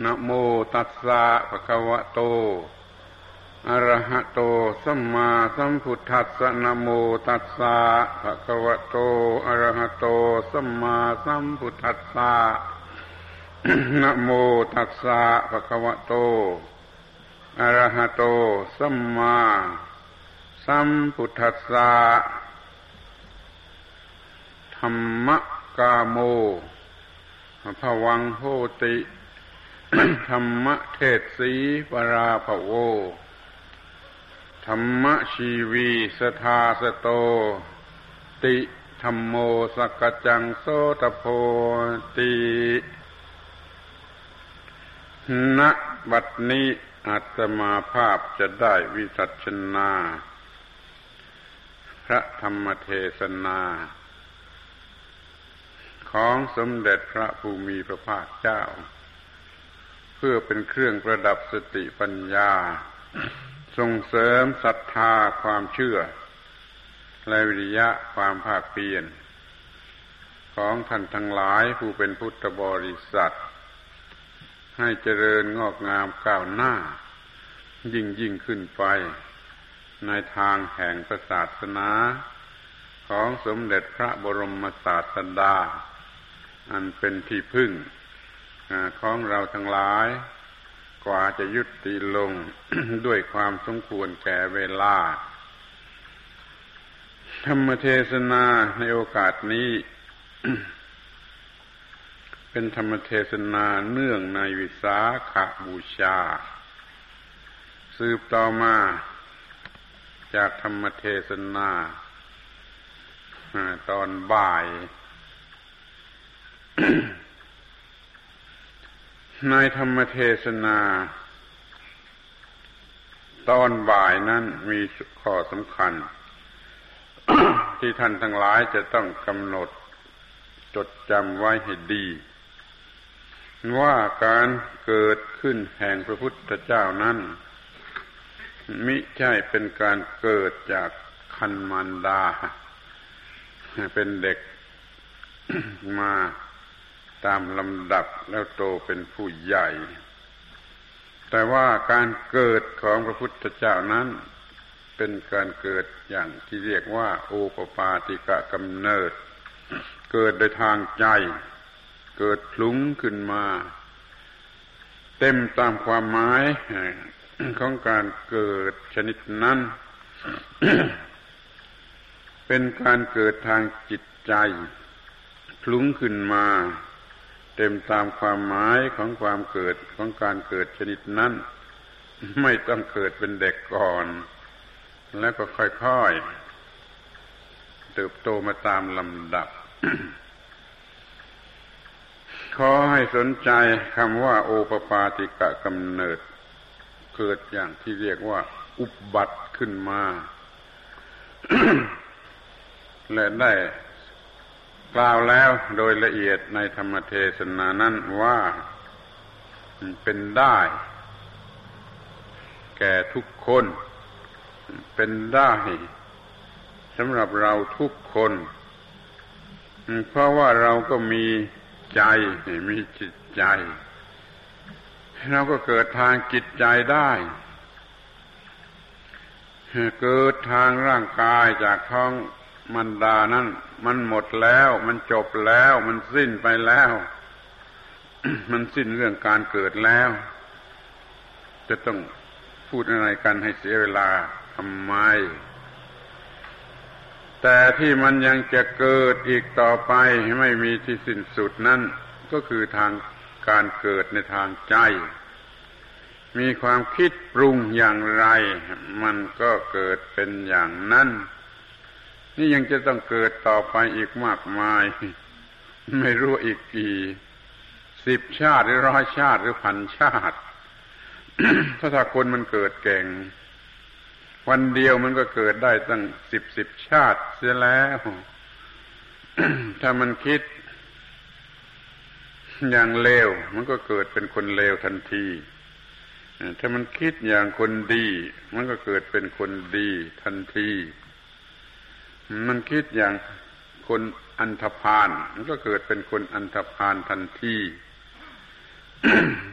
นะโมตัสสะภะคะวะโต อะระหะโต สัมมาสัมพุทธัสสะนะโมตัสสะภะคะวะโต อะระหะโต สัมมาสัมพุทธัสสะนะโมตัสสะภะคะวะโต อะระหะโต สัมมาสัมพุทธัสสะธรรมกาโมภวังโหติ ธรรมเทศสีปราภโว ธรรมชีวีสทาสโต ติธรรมโมสกจังโสตโพติณบัดนี้อาตมาภาพจะได้วิสัชนา พระธรรมเทศนา ของสมเด็จพระภูมิพระภาคเจ้า พื่อเป็นเครื่องประดับสติปัญญา ส่งเสริมศรัทธาความเชื่อ และวิริยะความภาคเพียรของท่านทั้งหลายผู้เป็นพุทธบริษัท ให้เจริญงอกงามก้าวหน้า ยิ่งยิ่งขึ้นไป ในทางแห่งศาสนา ของสมเด็จพระบรมศาสดา อันเป็นที่พึ่ง ของเราทั้งหลาย กว่าจะยุติลงด้วยความสมควรแก่เวลา ธรรมเทศนาในโอกาสนี้ เป็นธรรมเทศนาเนื่องในวิสาขาบูชา สืบต่อมาจากธรรมเทศนาตอนบ่าย ในธรรมเทศนา ตอนบ่ายนั้นมีข้อสำคัญ ที่ท่านทั้งหลายจะต้องกำหนด จดจำไว้ให้ดี ว่าการเกิดขึ้นแห่งพระพุทธเจ้านั้น มิใช่เป็นการเกิดจากคันมันดา เป็นเด็กมา ตามลำดับแล้วโตเป็นผู้ใหญ่ แต่ว่าการเกิดของพระพุทธเจ้านั้น เป็นการเกิดอย่างที่เรียกว่า โอปปาติกะกำเนิด เกิดโดยทางใจ เกิดพลุงขึ้นมา เต็มตามความหมายของการเกิดชนิดนั้น เป็นการเกิดทางจิตใจพลุงขึ้นมา เต็มตามความหมายของความเกิดของการเกิดชนิดนั้น ไม่ต้องเกิดเป็นเด็กก่อน แล้วก็ค่อยๆเติบโตมาตามลำดับ ขอให้สนใจคำว่า โอปปาติกะกำเนิด เกิดอย่างที่เรียกว่า อุบัติขึ้นมา และได้ กล่าวแล้วโดยละเอียดในธรรมเทศนานั้นว่าเป็นได้ แก่ทุกคน เป็นได้สำหรับเราทุกคน เพราะว่าเราก็มีใจมีจิตใจ เราก็เกิดทางจิตใจได้ เกิดทางร่างกายจากท้องมันดานั้น มันหมดแล้ว มันจบแล้ว มันสิ้นไปแล้ว มันสิ้นเรื่องการเกิดแล้ว จะต้องพูดอะไรกันให้เสียเวลาทำไม แต่ที่มันยังจะเกิดอีกต่อไปไม่มีที่สิ้นสุดนั่นก็คือทางการเกิดในทางใจ มีความคิดปรุงอย่างไร มันก็เกิดเป็นอย่างนั้น นี่ยังจะต้องเกิดต่อไปอีกมากมาย ไม่รู้อีกกี่สิบชาติหรือร้อยชาติหรือพันชาติ ถ้าถ้าคนมันเกิดเก่ง วันเดียวมันก็เกิดได้ตั้งสิบสิบชาติเสียแล้ว ถ้ามันคิด อย่างเลวมันก็เกิดเป็นคนเลวทันที ถ้ามันคิดอย่างคนดี มันก็เกิดเป็นคนดีทันที มันคิดอย่างคนอันธพาลมันก็เกิดเป็นคนอันธพาลทันที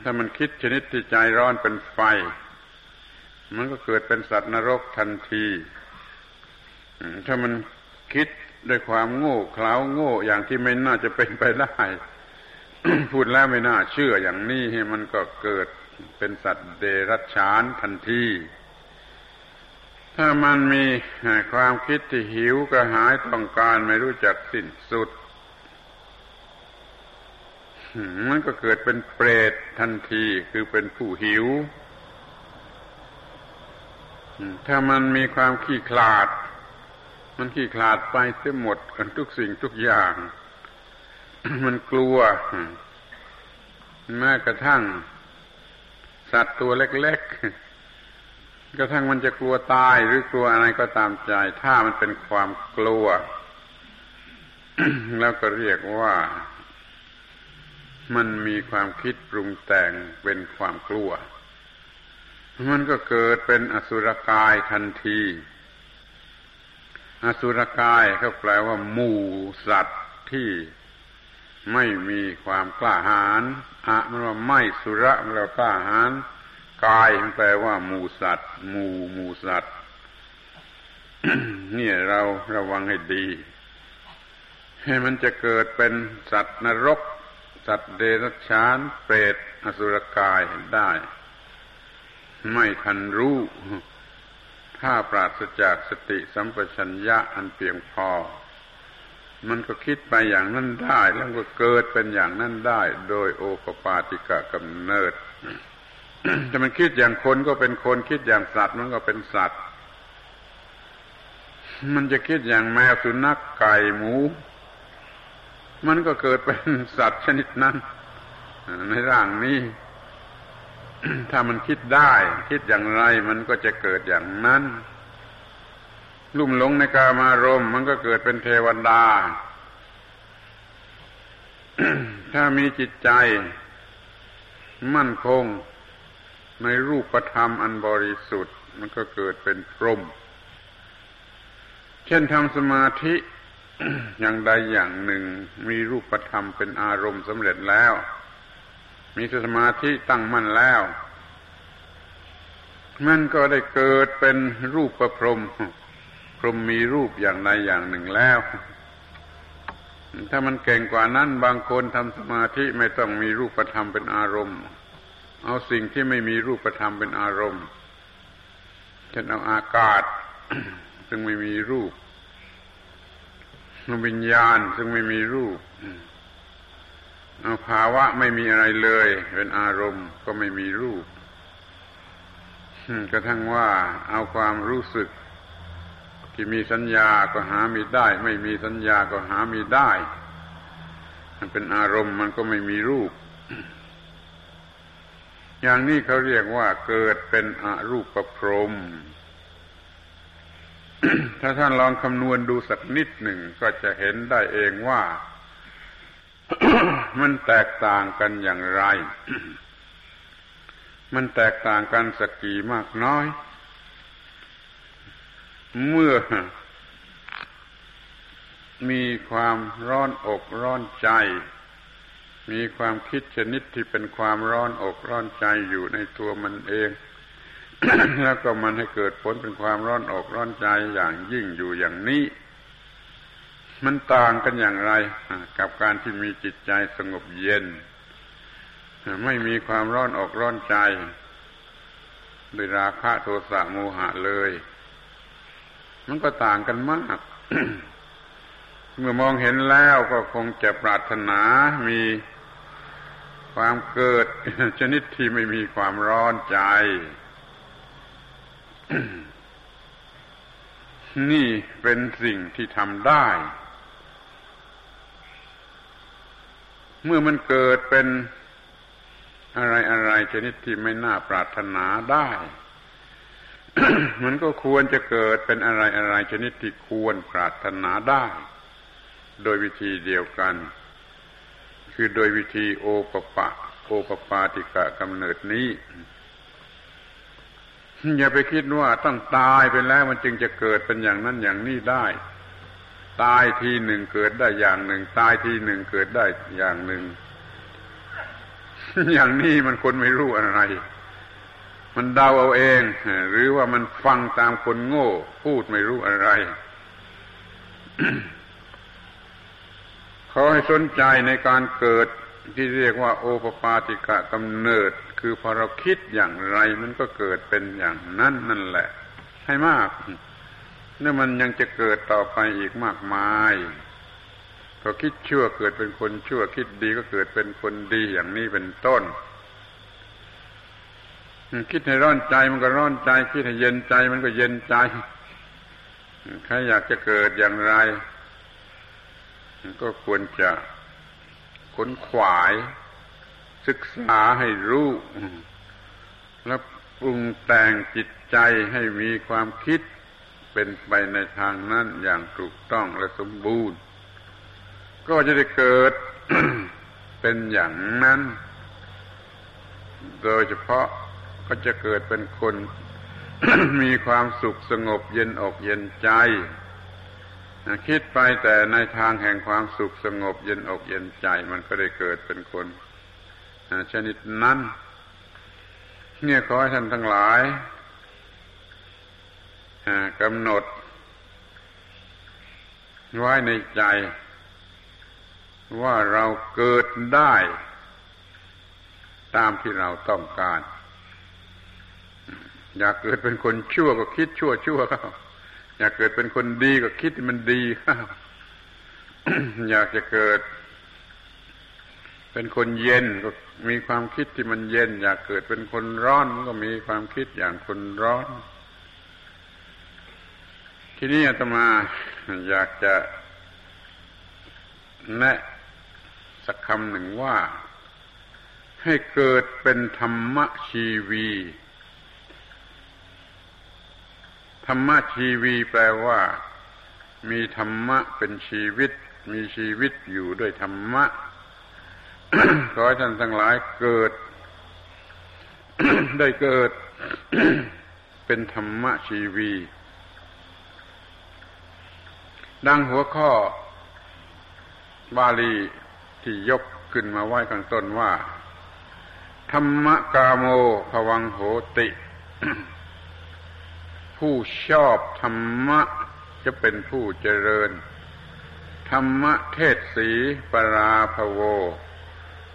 ถ้ามันคิดชนิดที่ใจร้อนเป็นไฟ มันก็เกิดเป็นสัตว์นรกทันที ถ้ามันคิดด้วยความโง่เขลาโง่อย่างที่ไม่น่าจะเป็นไปได้ พูดแล้วไม่น่าเชื่ออย่างนี้มันก็เกิดเป็นสัตว์เดรัจฉานทันที ถ้ามันมีความคิดที่หิวกระหายต้องการไม่รู้จักสิ้นสุด มันก็เกิดเป็นเปรตทันทีคือเป็นผู้หิว ถ้ามันมีความขี้ขลาด มันขี้ขลาดไปเสียหมดทุกสิ่งทุกอย่าง มันกลัวแม้กระทั่ง สัตว์ตัวเล็ก ๆ กระทั่งมันจะกลัวตายหรือกลัวอะไรก็ตามใจ ถ้ามันเป็นความกลัว แล้วก็เรียกว่า มันมีความคิดปรุงแต่งเป็นความกลัว มันก็เกิดเป็นอสุรกายทันที อสุรกายเขาแปลว่า หมู่สัตว์ที่ไม่มีความกล้าหาญอะมันว่าไม่สุระมันเรากล้าหาญ กายมันแปลว่าหมูสัตว์หมูหมูสัตว์นี่เราระวังให้ดี ให้มันจะเกิดเป็นสัตว์นรก สัตว์เดรัจฉาน เปรตอสุรกายได้ ไม่ทันรู้ ถ้าปราศจากสติสัมปชัญญะอันเพียงพอ มันก็คิดไปอย่างนั้นได้ แล้วก็เกิดเป็นอย่างนั้นได้ โดยโอปปาติกะกำเนิด ถ้ามันคิดอย่างคนก็เป็นคนคิดอย่างสัตว์มันก็เป็นสัตว์ มันจะคิดอย่างแมวสุนัขไก่หมู มันก็เกิดเป็นสัตว์ชนิดนั้น ในร่างนี้ ถ้ามันคิดได้ คิดอย่างไรมันก็จะเกิดอย่างนั้น ลุ่มหลงในกามารมมันก็เกิดเป็นเทวดา ถ้ามีจิตใจ มั่นคง ในรูปธรรมอันบริสุทธิ์ มันก็เกิดเป็นพรหมเช่นทำสมาธิอย่างใดอย่างหนึ่งมีรูปธรรมเป็นอารมณ์สำเร็จแล้ว มีสมาธิตั้งมั่นแล้ว มันก็ได้เกิดเป็นรูปประพรมพรมมีรูปอย่างใดอย่างหนึ่งแล้ว ถ้ามันเก่งกว่านั้นบางคนทำสมาธิไม่ต้องมีรูปธรรมเป็นอารมณ์ เอาสิ่งที่ไม่มีรูปธรรมเป็นอารมณ์เช่นเอาอากาศ ซึ่งไม่มีรูปวิญญาณซึ่งไม่มีรูปเอาภาวะไม่มีอะไรเลย เป็นอารมณ์ก็ไม่มีรูปกระทั่งว่าเอาความรู้สึก ที่มีสัญญาก็หามีได้ ไม่มีสัญญาก็หามีได้ มันเป็นอารมณ์มันก็ไม่มีรูป อย่างนี้เขาเรียกว่าเกิดเป็นอรูปประพรมถ้าท่านลองคำนวณดูสักนิดหนึ่งก็จะเห็นได้เองว่า มันแตกต่างกันอย่างไร มันแตกต่างกันสักกี่มากน้อย เมื่อมีความร้อนอกร้อนใจ มีความคิดชนิดที่เป็นความร้อนอกร้อนใจอยู่ในตัวมันเอง แล้วก็มันให้เกิดผลเป็นความร้อนอกร้อนใจอย่างยิ่งอยู่อย่างนี้ มันต่างกันอย่างไร กับการที่มีจิตใจสงบเย็น ไม่มีความร้อนอกร้อนใจด้วยราคะโทสะโมหะเลย มันก็ต่างกันมาก เมื่อมองเห็นแล้วก็คงจะปรารถนามี ความเกิด ชนิดที่ไม่มีความร้อนใจ นี่เป็นสิ่งที่ทำได้ เมื่อมันเกิดเป็นอะไรอะไรชนิดที่ไม่น่าปรารถนาได้ มันก็ควรจะเกิดเป็นอะไรอะไรชนิดที่ควรปรารถนาได้ โดยวิธีเดียวกัน คือโดยวิธีโอปปะ โอปปาติกะกำเนิดนี้ อย่าไปคิดว่าต้องตายไปแล้วมันจึงจะเกิดเป็นอย่างนั้นอย่างนี้ได้ ตายทีหนึ่งเกิดได้อย่างหนึ่ง ตายทีหนึ่งเกิดได้อย่างหนึ่ง อย่างนี้มันคนไม่รู้อะไร มันเดาเอาเอง หรือว่ามันฟังตามคนโง่ พูดไม่รู้อะไร เขาให้สนใจในการเกิดที่เรียกว่าโอปปาติกะกำเนิด คือพอเราคิดอย่างไรมันก็เกิดเป็นอย่างนั้นนั่นแหละ ให้มากนี่มันยังจะเกิดต่อไปอีกมากมายพอคิดชั่วเกิดเป็นคนชั่ว คิดดีก็เกิดเป็นคนดีอย่างนี้เป็นต้น คิดให้ร้อนใจมันก็ร้อนใจ คิดให้เย็นใจมันก็เย็นใจ ใครอยากจะเกิดอย่างไร ก็ควรจะขนขวาย ศึกษาให้รู้ แล้วปรุงแต่งจิตใจให้มีความคิดเป็นไปในทางนั้นอย่างถูกต้องและสมบูรณ์ ก็จะได้เกิดเป็นอย่างนั้น โดยเฉพาะก็จะเกิดเป็นคน มีความสุขสงบเย็นอกเย็นใจ คิดไปแต่ในทางแห่งความสุขสงบเย็นอกเย็นใจมันก็ได้เกิดเป็นคนชนิดนั้นเนี่ยขอให้ท่านทั้งหลายกำหนด ไว้ในใจ ว่าเราเกิดได้ ตามที่เราต้องการ อยากเกิดเป็นคนชั่วก็คิดชั่วชั่วเขา อยากเกิดเป็นคนดีก็คิดมันดีอยากจะเกิด เป็นคนเย็นก็มีความคิดที่มันเย็น อยากเกิดเป็นคนร้อนก็มีความคิดอย่างคนร้อน ทีนี้อาตมาอยากจะแนะสักคำหนึ่งว่า ให้เกิดเป็นธรรมชีวี ธรรมะชีวีแปลว่า มีธรรมะเป็นชีวิต มีชีวิตอยู่ด้วยธรรมะขอให้ท่านทั้งหลายเกิด ได้เกิด เป็นธรรมะชีวี ดังหัวข้อบาลีที่ยกขึ้นมาไว้ข้างต้นว่า ธรรมกาโมภวังโหติ ผู้ชอบธรรมะจะเป็นผู้เจริญ ธรรมะเทศสีปราภโว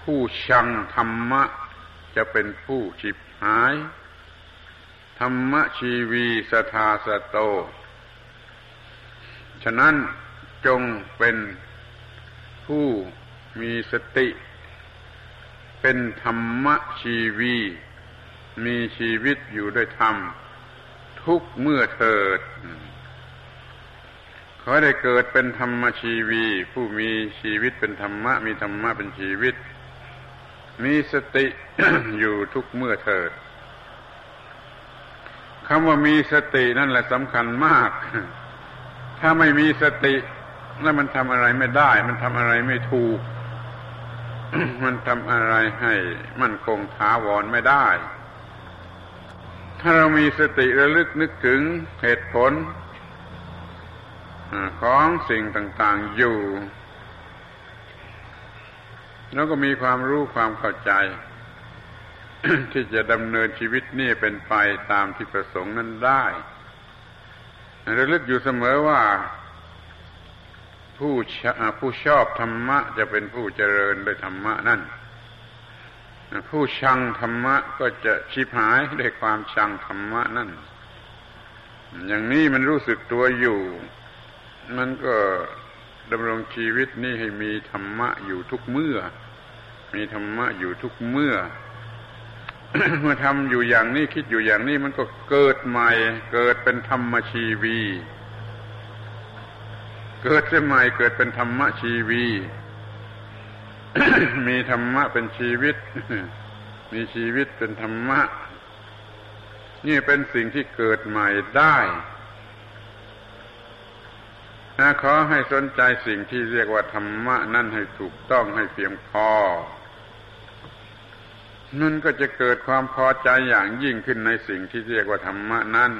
ผู้ชังธรรมะจะเป็นผู้ฉิบหาย ธรรมะชีวีสทาสโต ฉะนั้นจงเป็นผู้มีสติ เป็นธรรมะชีวี มีชีวิตอยู่ด้วยธรรม ทุกเมื่อเถิด ขอได้เกิดเป็นธรรมชีวี ผู้มีชีวิตเป็นธรรมะ มีธรรมะเป็นชีวิต มีสติอยู่ทุกเมื่อเถิดคำว่ามีสตินั่นแหละสำคัญมาก ถ้าไม่มีสติแล้วมันทำอะไรไม่ได้ มันทำอะไรไม่ถูก มันทำอะไรให้ มันคงถาวรไม่ได้ ถ้าเรามีสติระลึกนึกถึงเหตุผลของสิ่งต่างๆอยู่ แล้วก็มีความรู้ความเข้าใจ ที่จะดำเนินชีวิตนี่เป็นไปตามที่ประสงค์นั้นได้ระลึกอยู่เสมอว่า ผู้ผู้ชอบธรรมะจะเป็นผู้เจริญโดยธรรมะนั่น ผู้ชังธรรมะก็จะชิบหายด้วยความชังธรรมะนั่น อย่างนี้มันรู้สึกตัวอยู่ มันก็ดำรงชีวิตนี่ให้มีธรรมะอยู่ทุกเมื่อ มีธรรมะอยู่ทุกเมื่อ เมื่อทำอยู่อย่างนี้คิดอยู่อย่างนี้มันก็เกิดใหม่ เกิดเป็นธรรมชีวี เกิดใหม่เกิดเป็นธรรมชีวี มีธรรมะเป็นชีวิต มีชีวิตเป็นธรรมะ นี่เป็นสิ่งที่เกิดใหม่ได้นะขอให้สนใจสิ่งที่เรียกว่าธรรมะ นั่นให้ถูกต้องให้เพียงพอ นั่นก็จะเกิดความพอใจอย่างยิ่งขึ้นในสิ่งที่เรียกว่าธรรมะนั่น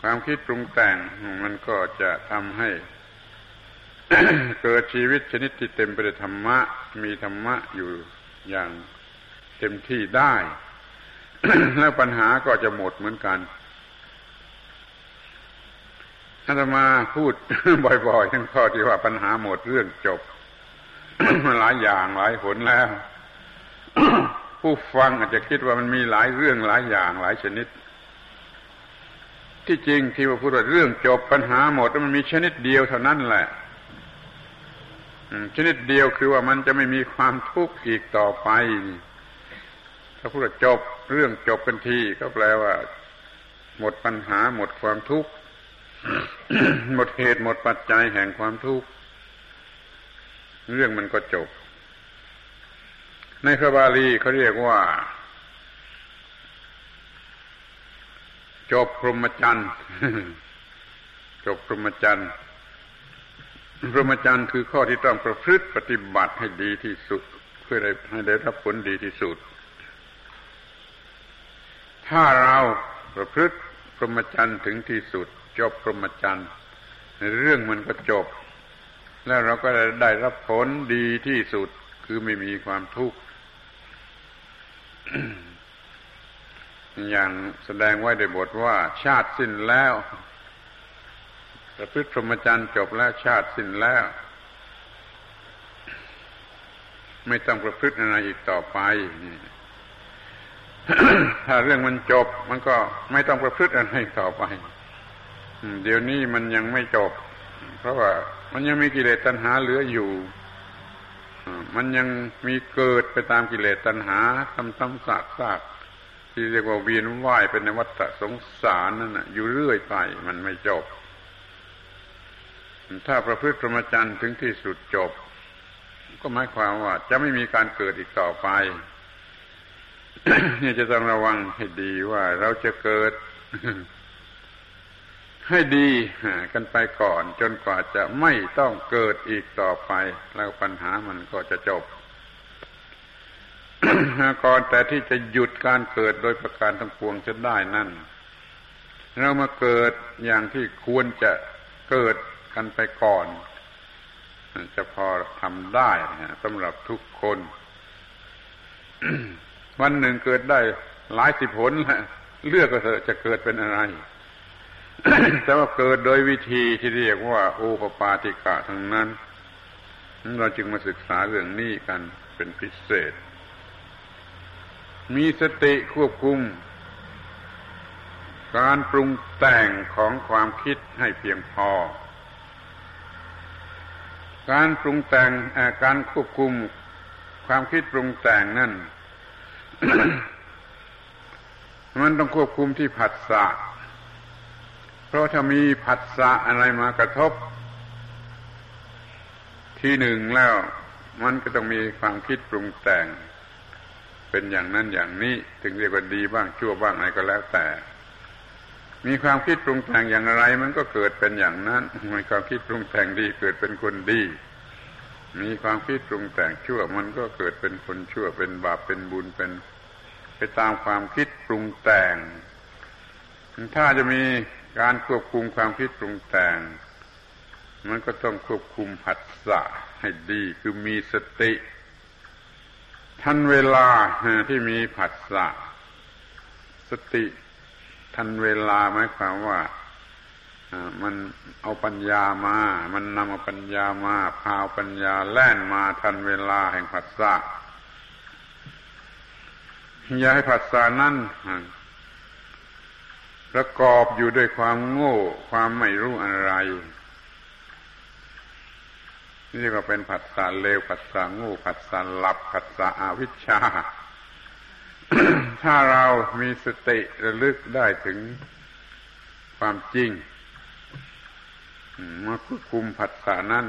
ความคิดปรุงแต่งมันก็จะทำให้ เกิดชีวิตชนิดที่เต็มไปด้วยธรรมะ มีธรรมะอยู่อย่างเต็มที่ได้ แล้วปัญหาก็จะหมดเหมือนกันอาตมาพูดบ่อยๆทั้งข้อที่ว่าปัญหาหมดเรื่องจบหลายอย่างหลายผลแล้ว ผู้ฟังอาจจะคิดว่ามันมีหลายเรื่องหลายอย่างหลายชนิด ที่จริงที่ว่าพูดว่าเรื่องจบปัญหาหมดมันมีชนิดเดียวเท่านั้นแหละ ชนิดเดียวคือว่ามันจะไม่มีความทุกข์อีกต่อไปถ้าพูดจบเรื่องจบกันทีก็แปลว่า หมดปัญหาหมดความทุกข์หมดเหตุหมดปัจจัยแห่งความทุกข์เรื่องมันก็จบ ในพระบาลีเขาเรียกว่า จบพรหมจรรย์จบพรหมจรรย์ พรหมจรรย์คือข้อที่ต้องประพฤติปฏิบัติให้ดีที่สุด เพื่อให้ได้รับผลดีที่สุด ถ้าเราประพฤติพรหมจรรย์ถึงที่สุด จบพรหมจรรย์เรื่องมันก็จบ แล้วเราก็ได้รับผลดีที่สุดคือไม่มีความทุกข์อย่างแสดงไว้ในบทว่า ชาติสิ้นแล้ว ประพฤติพรหมจรรย์จบแล้วชาติสิ้นแล้ว ไม่ต้องประพฤติอะไรอีกต่อไปถ้าเรื่องมันจบ มันก็ไม่ต้องประพฤติอะไรต่อไป เดี๋ยวนี้มันยังไม่จบ เพราะว่ามันยังมีกิเลสตัณหาเหลืออยู่มันยังมีเกิดไปตามกิเลสตัณหาทำซ้ำซากซากที่เรียกว่าเวียนว่ายเป็นในวัฏสงสารนั่นนะอยู่เรื่อยไป มันไม่จบ ถ้าประพฤติพรหมจรรย์ถึงที่สุดจบ ก็หมายความว่า จะไม่มีการเกิดอีกต่อไปนี่จะต้องระวังให้ดีว่าเราจะเกิด ให้ดีกันไปก่อน จนกว่าจะไม่ต้องเกิดอีกต่อไป แล้วปัญหามันก็จะจบก่อนแต่ที่จะหยุดการเกิดโดยประการทั้งปวงจะได้นั่น เรามาเกิดอย่างที่ควรจะเกิด กันไปก่อน จะพอทำได้สำหรับทุกคน วันหนึ่งเกิดได้หลายสิบผลเลือกก็เถอะจะเกิดเป็นอะไรแต่ว่าเกิดโดยวิธีที่เรียกว่าโอปปาติกะทั้งนั้นเราจึงมาศึกษาเรื่องนี้กันเป็นพิเศษ มีสติควบคุม การปรุงแต่งของความคิดให้เพียงพอ การปรุงแต่งการควบคุมความคิดปรุงแต่งนั่น มันต้องควบคุมที่ผัสสะเพราะถ้ามีผัสสะอะไรมากระทบ ที่หนึ่งแล้ว มันก็ต้องมีความคิดปรุงแต่ง เป็นอย่างนั้นอย่างนี้ ถึงเรียกว่าดีบ้างชั่วบ้างอะไรก็แล้วแต่ มีความคิดปรุงแต่งอย่างไร มันก็เกิดเป็นอย่างนั้น มีความคิดปรุงแต่งดีเกิดเป็นคนดี มีความคิดปรุงแต่งชั่ว มันก็เกิดเป็นคนชั่ว เป็นบาป เป็นบุญ เป็น ไปตามความคิดปรุงแต่ง ถ้าจะมีการควบคุมความคิดปรุงแต่ง มันก็ต้องควบคุมผัสสะให้ดี คือมีสติ ทันเวลาที่มีผัสสะสติ ทันเวลาหมายความว่ามันเอาปัญญามา มันนำเอาปัญญามาพาปัญญาแล่นมาทันเวลาแห่งผัสสะอย่าให้ผัสสะนั้นประกอบอยู่ด้วยความโง่ ความไม่รู้อะไร นี่ก็เป็นผัสสะเลวผัสสะโง่ผัสสะหลับผัสสะอวิชชา ถ้าเรามีสติระลึกได้ถึงความจริงมาควบคุมผัสสะนั้น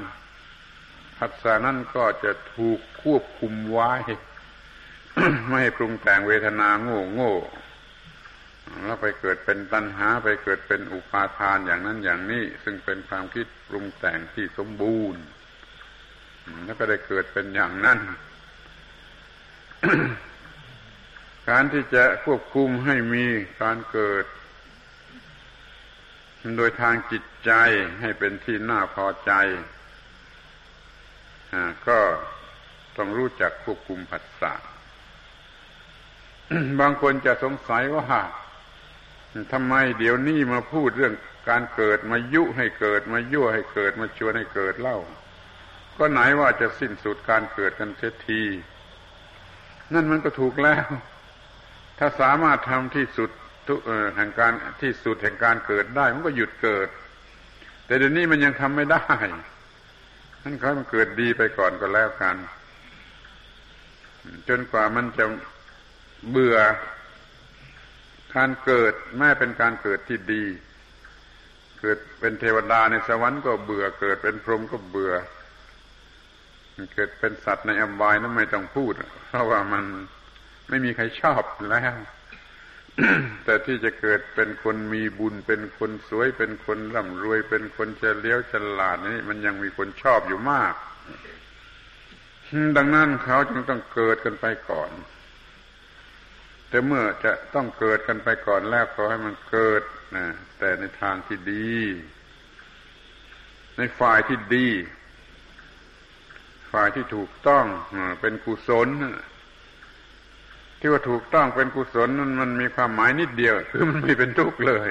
ผัสสะนั้นก็จะถูกควบคุมไว้ ไม่ให้ปรุงแต่งเวทนาโง่โง่แล้วไปเกิดเป็นตัณหาไปเกิดเป็นอุปาทานอย่างนั้นอย่างนี้ ซึ่งเป็นความคิดปรุงแต่งที่สมบูรณ์ แล้วก็ได้เกิดเป็นอย่างนั้น การที่จะควบคุมให้มีการเกิด โดยทางจิตใจให้เป็นที่น่าพอใจก็ต้องรู้จักควบคุมผัสสะบางคนจะสงสัยว่าทำไมเดี๋ยวนี้มาพูดเรื่องการเกิดมายุให้เกิดมายั่วให้เกิดมาชวนให้เกิดเล่า ก็ไหนว่าจะสิ้นสุดการเกิดกันเสียที นั่นมันก็ถูกแล้ว ถ้าสามารถทำที่สุดแห่งการที่สุดแห่งการเกิดได้ มันก็หยุดเกิด แต่เดี๋ยวนี้มันยังทำไม่ได้นั่นเขามันเกิดดีไปก่อนก็แล้วกัน จนกว่ามันจะเบื่อการเกิดแม้เป็นการเกิดที่ดี เกิดเป็นเทวดาในสวรรค์ก็เบื่อ เกิดเป็นพรหมก็เบื่อ เกิดเป็นสัตว์ในอบายนั้นไม่ต้องพูด เพราะว่ามัน ไม่มีใครชอบแล้วแต่ที่จะเกิดเป็นคนมีบุญเป็นคนสวยเป็นคนร่ำรวยเป็นคนเฉลียวฉลาดนี่มันยังมีคนชอบอยู่มาก ดังนั้นเขาจึงต้องเกิดกันไปก่อน แต่เมื่อจะต้องเกิดกันไปก่อนแล้วขอให้มันเกิดนะแต่ในทางที่ดี ในฝ่ายที่ดี ฝ่ายที่ถูกต้องเป็นกุศล ที่ว่าถูกต้องเป็นกุศลนั้นมันมีความหมายนิดเดียวคือมันไม่เป็นทุกข์เลย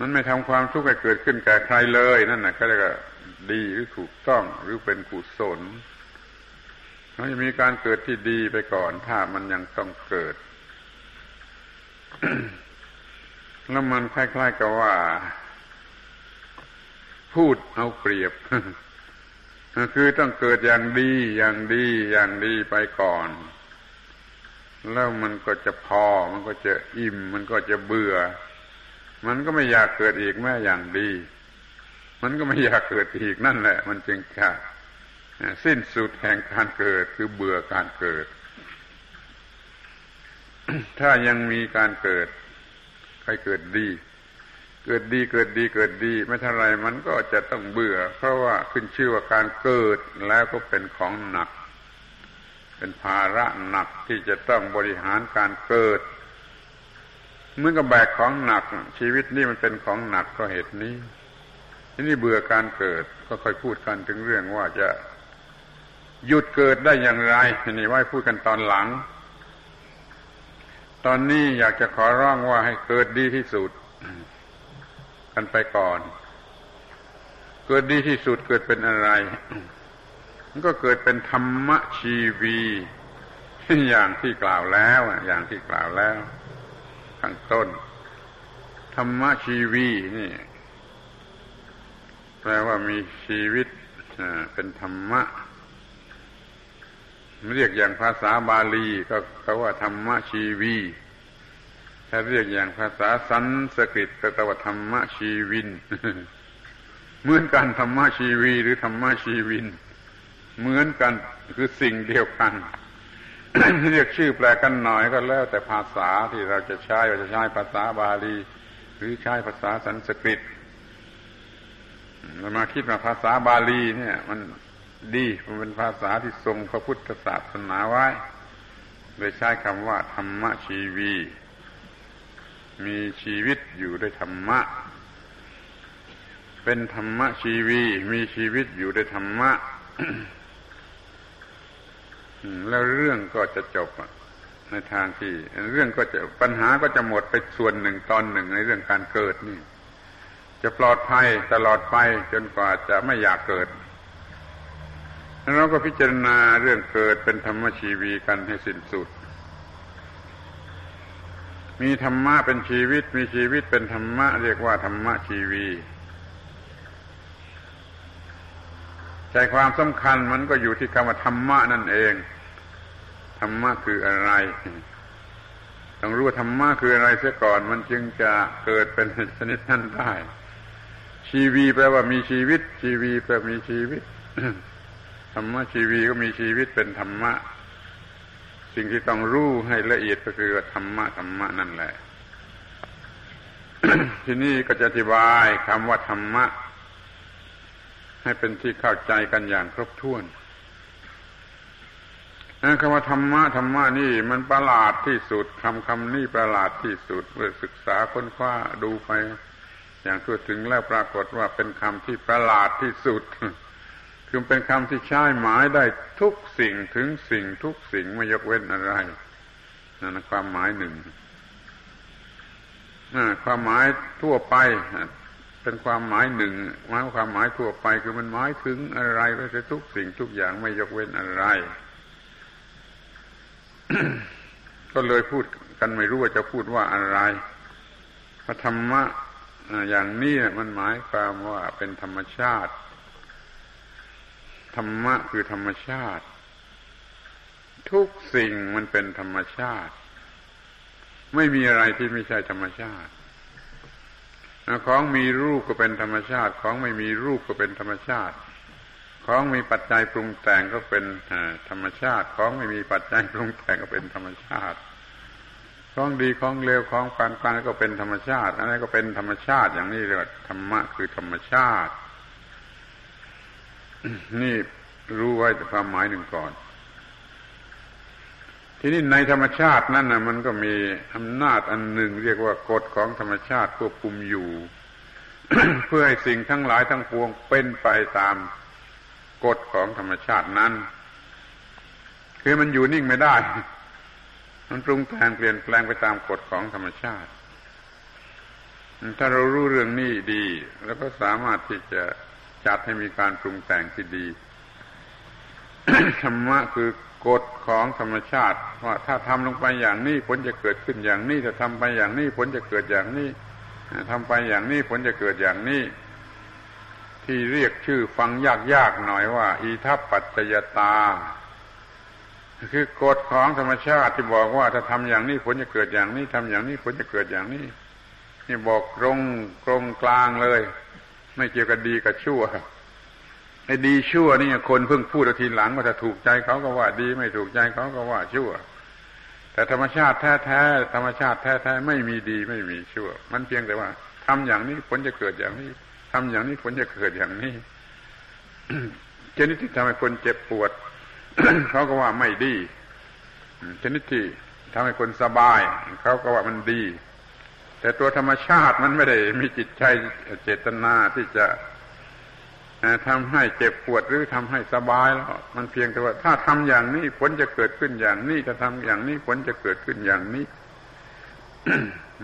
มันไม่ทำความทุกข์ให้เกิดขึ้นแก่ใครเลยนั่นนะก็เรียกว่าดีหรือถูกต้องหรือเป็นกุศลมันจะมีการเกิดที่ดีไปก่อน ถ้ามันยังต้องเกิด แล้วมันคล้ายๆกับว่า พูดเอาเปรียบคือต้องเกิดอย่างดีอย่างดีอย่างดีไปก่อน แล้วมันก็จะพอ มันก็จะอิ่ม มันก็จะเบื่อ มันก็ไม่อยากเกิดอีกแม้อย่างดี มันก็ไม่อยากเกิดอีกนั่นแหละ มันจึงจะสิ้นสุดแห่งการเกิดคือเบื่อการเกิด ถ้ายังมีการเกิดใครเกิดดี เกิดดีเกิดดีเกิดดี ไม่เท่าไรมันก็จะต้องเบื่อ เพราะว่าขึ้นชื่อว่าการเกิดแล้วก็เป็นของหนัก เป็นภาระหนักที่จะต้องบริหารการเกิดเมื่อกับแบกของหนัก ชีวิตนี่มันเป็นของหนักก็เหตุนี้ที่นี่เบื่อการเกิดก็ค่อยพูดกันถึงเรื่องว่าจะหยุดเกิดได้อย่างไรนี่ไว้พูดกันตอนหลัง ตอนนี้อยากจะขอร้องว่าให้เกิดดีที่สุด กันไปก่อน เกิดดีที่สุดเกิดเป็นอะไร มันก็เกิดเป็นธรรมชีวี อย่างที่กล่าวแล้วอย่างที่กล่าวแล้วข้างต้น ธรรมชีวีนี่ แปลว่ามีชีวิตเป็นธรรมะเรียกอย่างภาษาบาลีก็เขาว่าธรรมชีวี ถ้าเรียกอย่างภาษาสันสกฤตก็ว่าธรรมชีวิน เหมือนกันธรรมชีวีหรือธรรมชีวิน เหมือนกันคือสิ่งเดียวกัน เรียกชื่อแปลกันหน่อยก็แล้วแต่ภาษาที่เราจะใช้เราจะใช้ภาษาบาลี หรือใช้ภาษาสันสกฤตเรามาคิดว่าภาษาบาลีเนี่ย มันดีมันเป็นภาษาที่ทรงพระพุทธศาสนาไว้โดยใช้คำว่า ธรรมชีวี มีชีวิตอยู่ด้วยธรรมะ เป็นธรรมชีวี มีชีวิตอยู่ด้วยธรรมะ แล้วเรื่องก็จะจบในทางที่ เรื่องก็จะปัญหาก็จะหมดไปส่วนหนึ่งตอนหนึ่งในเรื่องการเกิดนี่ จะปลอดภัยตลอดไปจนกว่าจะไม่อยากเกิดเราก็พิจารณาเรื่องเกิดเป็นธรรมชีวีกันให้สิ้นสุด มีธรรมะเป็นชีวิต มีชีวิตเป็นธรรมะ เรียกว่าธรรมะชีวีใจความสำคัญมันก็อยู่ที่คำว่าธรรมะนั่นเอง ธรรมะคืออะไร ต้องรู้ว่าธรรมะคืออะไรเสียก่อนมันจึงจะเกิดเป็นชนิดนั้นได้ ชีวีแปลว่ามีชีวิต ชีวีแปลมีชีวิตธรรมะชีวีก็มีชีวิตเป็นธรรมะ สิ่งที่ต้องรู้ให้ละเอียดก็คือธรรมะธรรมะนั่นแหละทีนี้ก็จะอธิบายคำว่าธรรมะ ให้เป็นที่เข้าใจกันอย่างครบถ้วน คำว่าธรรมะธรรมะนี่มันประหลาดที่สุดคำคำนี้ประหลาดที่สุดเมื่อศึกษาค้นคว้าดูไป อย่างทั่วถึงแล้วปรากฏว่าเป็นคำที่ประหลาดที่สุด คือเป็นคำที่ใช้หมายได้ทุกสิ่งถึงสิ่งทุกสิ่งไม่ยกเว้นอะไรนั่นความหมายหนึ่งความหมายทั่วไปเป็นความหมายหนึ่งหมายความหมายทั่วไป คือมันหมายถึงอะไรไปทุกสิ่งทุกอย่างไม่ยกเว้นอะไร ก็เลยพูดกันไม่รู้ว่าจะพูดว่าอะไรพระธรรมะอย่างนี้มันหมายความว่าเป็นธรรมชาติ ธรรมะคือธรรมชาติ ทุกสิ่งมันเป็นธรรมชาติ ไม่มีอะไรที่ไม่ใช่ธรรมชาติของมีรูปก็เป็นธรรมชาติ ของไม่มีรูปก็เป็นธรรมชาติ ของมีปัจจัยปรุงแต่งก็เป็นธรรมชาติ ของไม่มีปัจจัยปรุงแต่งก็เป็นธรรมชาติของดีของเลวของปานกลางก็เป็นธรรมชาติอันนี้ก็เป็นธรรมชาติอย่างนี้เรียกว่าธรรมะคือธรรมชาติ นี่รู้ไว้ความหมายหนึ่งก่อน ทีนี้ในธรรมชาตินั่นนะมันก็มีอำนาจอันหนึ่ง เรียกว่ากฎของธรรมชาติควบคุมอยู่ เพื่อให้สิ่งทั้งหลายทั้งปวงเป็นไปตาม กฎของธรรมชาตินั้น คือมันอยู่นิ่งไม่ได้ มันปรุงแต่งเปลี่ยนแปลงไปตามกฎของธรรมชาติ ถ้าเรารู้เรื่องนี้ดี แล้วก็สามารถที่จะจัดให้มีการปรุงแต่งที่ดีธรรมะคือกฎของธรรมชาติว่าถ้าทำลงไปอย่างนี้ผลจะเกิดขึ้นอย่างนี้ถ้าทำไปอย่างนี้ผลจะเกิดอย่างนี้ทำไปอย่างนี้ผลจะเกิดอย่างนี้ ที่เรียกชื่อฟังยากๆหน่อยว่า อีทัปปัจจยตา คือกฎของธรรมชาติที่บอกว่าถ้าทำอย่างนี้ผลจะเกิดอย่างนี้ทำอย่างนี้ผลจะเกิดอย่างนี้ นี่บอกตรงตรงกลางเลย ไม่เกี่ยวกับดีกับชั่วไอ้ดีชั่วนี่คนเพิ่งพูดทีหลังว่าถ้าถูกใจเขาก็ว่าดีไม่ถูกใจเขาก็ว่าชั่ว แต่ธรรมชาติแท้ๆธรรมชาติแท้ๆไม่มีดีไม่มีชั่ว มันเพียงแต่ว่าทำอย่างนี้ผลจะเกิดอย่างนี้ ทำอย่างนี้ผลจะเกิดอย่างนี้เจนิที่ทำให้คนเจ็บปวดเขาก็ว่าไม่ดีชนิดที่ทำให้คนสบายเขาก็ว่ามันดี แต่ตัวธรรมชาติมันไม่ได้มีจิตใจเจตนาที่จะทำให้เจ็บปวดหรือทำให้สบายแล้วมันเพียงแต่ว่า ถ้าทำอย่างนี้ผลจะเกิดขึ้นอย่างนี้ถ้าทำอย่างนี้ผลจะเกิดขึ้นอย่างนี้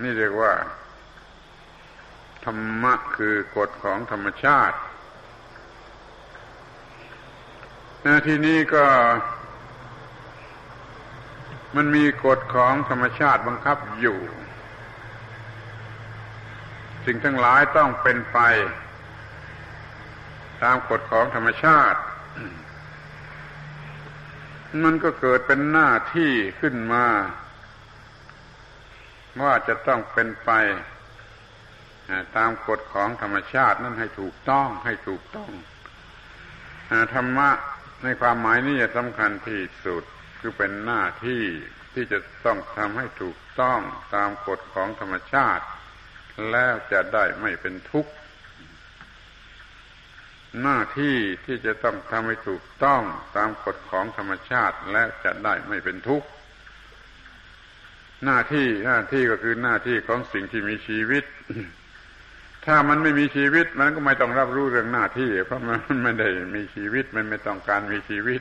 นี่เรียกว่า ธรรมะคือกฎของธรรมชาตินะที่นี้ก็ มันมีกฎของธรรมชาติบังคับอยู่ สิ่งทั้งหลายต้องเป็นไป ตามกฎของธรรมชาติ มันก็เกิดเป็นหน้าที่ขึ้นมา ว่าจะต้องเป็นไป ตามกฎของธรรมชาตินั้นให้ถูกต้องให้ถูกต้องธรรมะในความหมายนี้สำคัญที่สุดคือเป็นหน้าที่ที่จะต้องทำให้ถูกต้องตามกฎของธรรมชาติ แล้วจะได้ไม่เป็นทุกข์ หน้าที่ที่จะต้องทำให้ถูกต้องตามกฎของธรรมชาติและจะได้ไม่เป็นทุกข์ หน้าที่หน้าที่ก็คือหน้าที่ของสิ่งที่มีชีวิต ถ้ามันไม่มีชีวิตมันก็ไม่ต้องรับรู้เรื่องหน้าที่ เพราะมันไม่ได้มีชีวิตมันไม่ต้องการมีชีวิต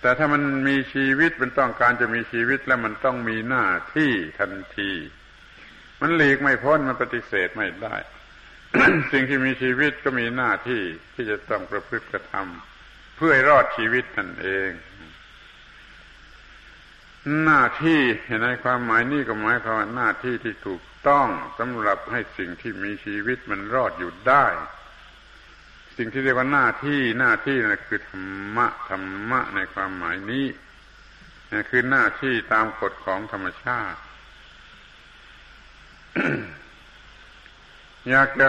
แต่ถ้ามันมีชีวิตมันต้องการจะมีชีวิตแล้วมันต้องมีหน้าที่ทันที มันหลีกไม่พ้นมันปฏิเสธไม่ได้ สิ่งที่มีชีวิตก็มีหน้าที่ที่จะต้องประพฤติกระทำเพื่อรอดชีวิตนั่นเอง หน้าที่ในความหมายนี้ก็หมายความว่าหน้าที่ที่ถูก ต้องสำหรับให้สิ่งที่มีชีวิตมันรอดอยู่ได้ สิ่งที่เรียกว่าหน้าที่หน้าที่นั่นคือธรรมะธรรมะในความหมายนี้นี่คือหน้าที่ตามกฎของธรรมชาติ อยากจะ